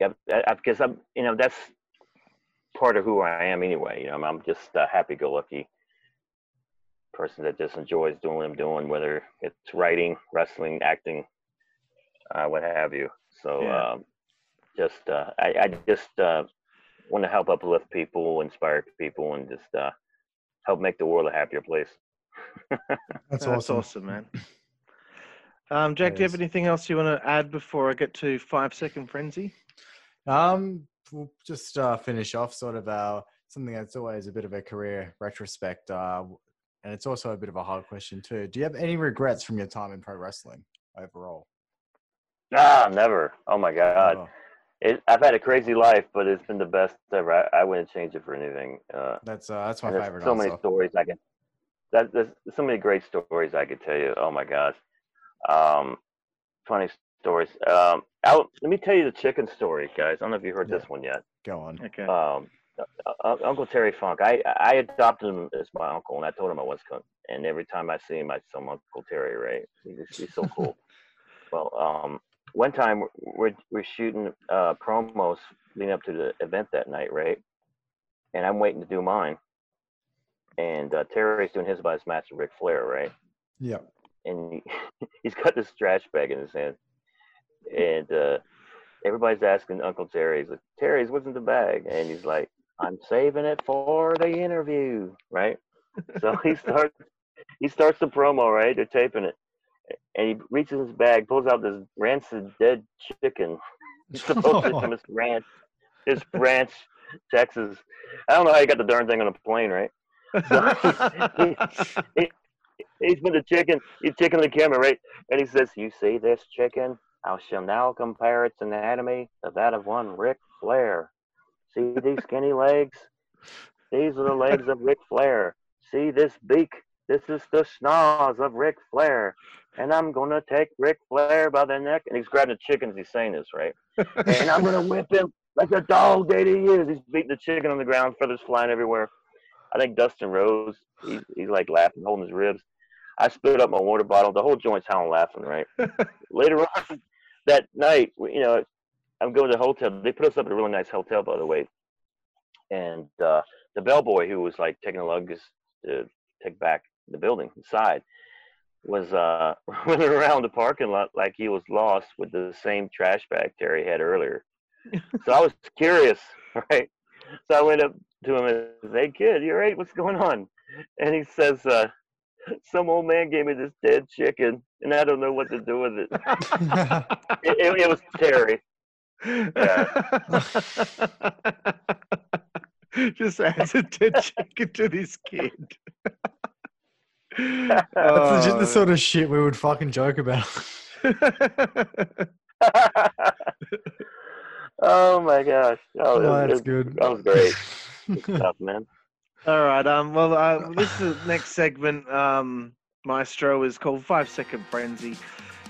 yeah, because I'm you know that's part of who I am anyway. You know, I'm, I'm just a happy-go-lucky person that just enjoys doing what I'm doing, whether it's writing, wrestling, acting, uh, what have you. So Yeah. um, just uh, I, I just uh, want to help uplift people, inspire people, and just uh, help make the world a happier place. That's That's awesome. awesome, man. Um, Jack, do you have anything else you want to add before I get to five second frenzy? Um, we'll just uh, finish off sort of our something that's always a bit of a career retrospect, uh, and it's also a bit of a hard question too. Do you have any regrets from your time in pro wrestling overall? Ah, never. Oh my God. Oh, It, I've had a crazy life, but it's been the best ever. I, I wouldn't change it for anything. Uh, that's uh, that's my favorite so answer. many stories I can. That there's so many great stories I could tell you. Oh my gosh, um, funny stories. Um, I'll, let me tell you the chicken story, guys. I don't know if you heard Yeah. this one yet. Go on. Okay. Um, uh, uh, Uncle Terry Funk. I I adopted him as my uncle, and I told him I was going. And every time I see him, I tell him Uncle Terry. Right? He's, he's so cool. (laughs) well, um, one time we're we're shooting uh, promos leading up to the event that night, right? And I'm waiting to do mine, and uh, Terry's doing his his match with Ric Flair, right? Yeah. and he, (laughs) he's got this trash bag in his hand, and uh, everybody's asking Uncle Terry, he's like, "Terry's, what's in the bag?" And he's like, "I'm saving it for the interview," right? (laughs) So he starts he starts the promo, right? They're taping it, and he reaches his bag, pulls out this rancid dead chicken, (laughs) It's supposed to from his ranch, his ranch, Texas. I don't know how he got the darn thing on a plane, right? He, he, (laughs) he's been the chicken. He's chicken the camera, right? And he says, "You see this chicken? I shall now compare its anatomy to that of one Ric Flair. See these skinny legs? These are the legs of Ric Flair. See this beak? This is the schnoz of Ric Flair. And I'm gonna take Ric Flair by the neck." And he's grabbing the chicken he's saying this, right? (laughs) and I'm gonna whip him like a dog that he is. He's beating the chicken on the ground, feathers flying everywhere. I think Dustin Rhodes, he's, he's like laughing, holding his ribs. I spit up my water bottle. The whole joint's howling laughing, right? (laughs) Later on that night, you know, I'm going to the hotel. They put us up at a really nice hotel, by the way. And uh, the bellboy, who was like taking the luggage to take back the building inside, was uh, (laughs) running around the parking lot like he was lost with the same trash bag Terry had earlier. (laughs) so I was curious, right? So I went up to him and said, "Hey, kid, you're right. What's going on?" And he says, uh, "Some old man gave me this dead chicken, and I don't know what to do with it." It, (laughs) it, it was Terry. (laughs) Just adds a dead chicken to this kid. That's Oh. legit the sort of shit we would fucking joke about. (laughs) oh my gosh! Oh, Oh, was- that's it- good. That was great. Stuff, man. All right. Um. Well, uh, this is next segment. Um, Maestro is called Five Second Frenzy.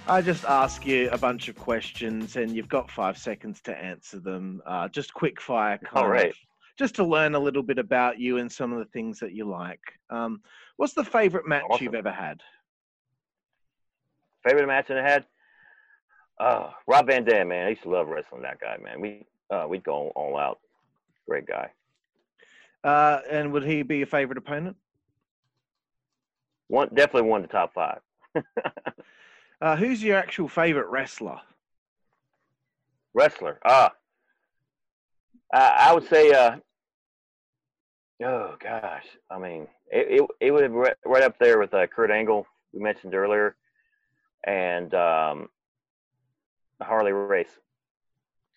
I just ask you a bunch of questions, and you've got five seconds to answer them. Uh, just quick fire, kind All right. of, just to learn a little bit about you and some of the things that you like. Um, what's the favorite match you've ever had? Favorite match in the head? Oh, Rob Van Dam, man. I used to love wrestling that guy, man. We uh, we'd go all out. Great guy. Uh, and would he be your favorite opponent? One definitely one of the top five. (laughs) Uh, who's your actual favorite wrestler? Wrestler. Ah. Uh, I would say. Uh, oh gosh, I mean, it it, it would have right, right up there with uh, Kurt Angle we mentioned earlier, and um, Harley Race.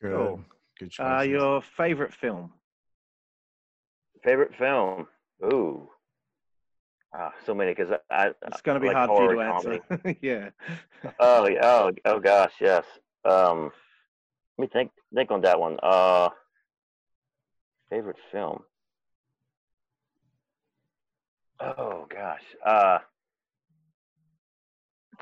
Good. Cool. Good Uh, your favorite film? Favorite film? Ooh. Ah, so many because I, I It's going to be like hard for you to answer. (laughs) yeah. Oh, yeah, oh, oh gosh, yes. Um, let me think think on that one. Uh, favorite film. Oh gosh, uh,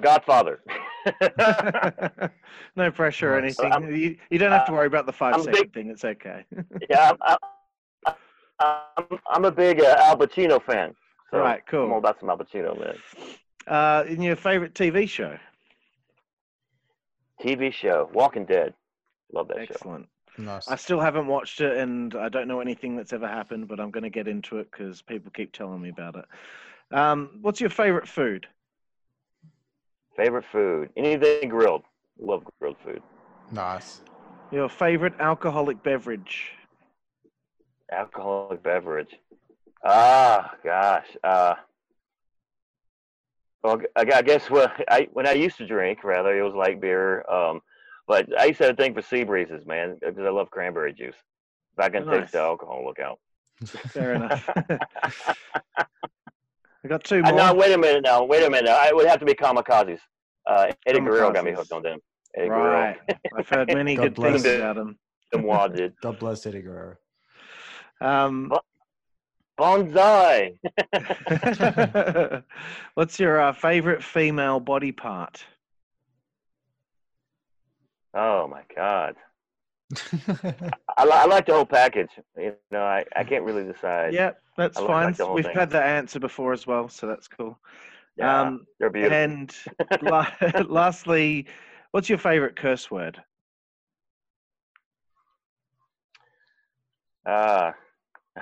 Godfather. (laughs) no pressure or (laughs) anything. You, you don't have to worry about the 5 I'm second big- thing. It's okay. yeah, I'm, I'm, I'm, I'm a big uh, Al Pacino fan. So Right, cool. I'm all about some Al Pacino, man. uh, in your favorite TV show? TV show, Walking Dead. Love that show. Excellent. nice. I still haven't watched it, and I don't know anything that's ever happened, but I'm going to get into it because people keep telling me about it. Um, what's your favorite food? Favorite food? Anything grilled. Love grilled food. Nice. Your favorite alcoholic beverage? Alcoholic beverage. Ah, gosh. Uh, well, I I guess when (laughs) I when I used to drink, rather it was like beer. Um, but I used to have a thing for sea breezes, man, because I love cranberry juice. If I can Nice. taste the alcohol, look out. (laughs) Fair enough. (laughs) I got two Uh, more. no, wait a minute now. Wait a minute. I would have to be kamikazes. Uh, Eddie Guerrero got me hooked on them. Eddie right. I've heard many God good things bless. about them. Guerrero. Them did. God bless Eddie Guerrero. Um, Bonsai. (laughs) what's your uh, favorite female body part? Oh my God. (laughs) I, li- I like the whole package. You know, I, I can't really decide. Yeah, that's I fine. like We've thing. had that answer before as well, so that's cool. Yeah, Um, they're beautiful. and (laughs) la- lastly, what's your favorite curse word? Uh,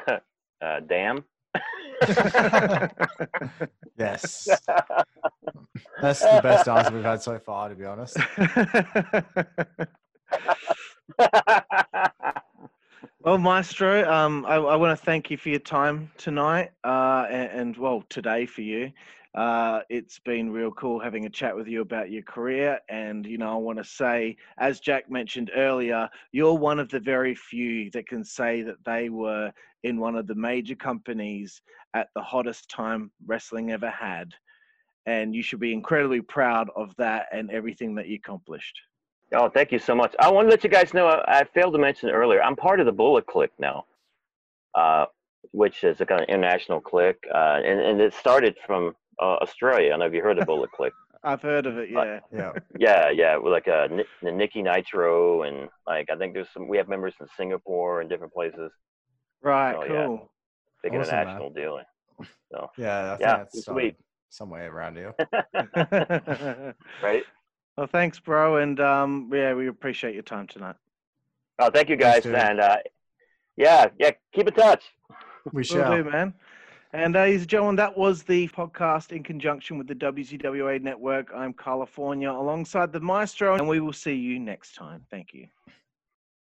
(laughs) uh, damn. (laughs) yes. That's the best answer we've had so far, to be honest. (laughs) well, Maestro, um, I, I want to thank you for your time tonight, uh, and, and well, today for you. Uh, it's been real cool having a chat with you about your career. And, you know, I want to say, as Jack mentioned earlier, you're one of the very few that can say that they were in one of the major companies at the hottest time wrestling ever had. And you should be incredibly proud of that and everything that you accomplished. oh, thank you so much. I want to let you guys know. I, I failed to mention earlier. I'm part of the Bullet Click now, uh, which is a kind of international click, uh, and and it started from uh, Australia. I don't know if you heard of Bullet Click. (laughs) I've heard of it, But- yeah. Yeah. (laughs) Yeah, yeah, like uh, Ni- the Nikki Nitro, and like I think there's some. We have members in Singapore and different places. Right, Oh, yeah. cool. Big Awesome, man. international deal. So Yeah, I Yeah, that's it's started sweet. somewhere around here. (laughs) right. well, thanks, bro, and um, yeah, we appreciate your time tonight. Oh, thank you guys, and uh, yeah, yeah, keep in touch. We Will shall. do, man. And uh, ladies and gentlemen, that was the podcast in conjunction with the WCWA Network. I'm California alongside the Maestro, and we will see you next time. Thank you.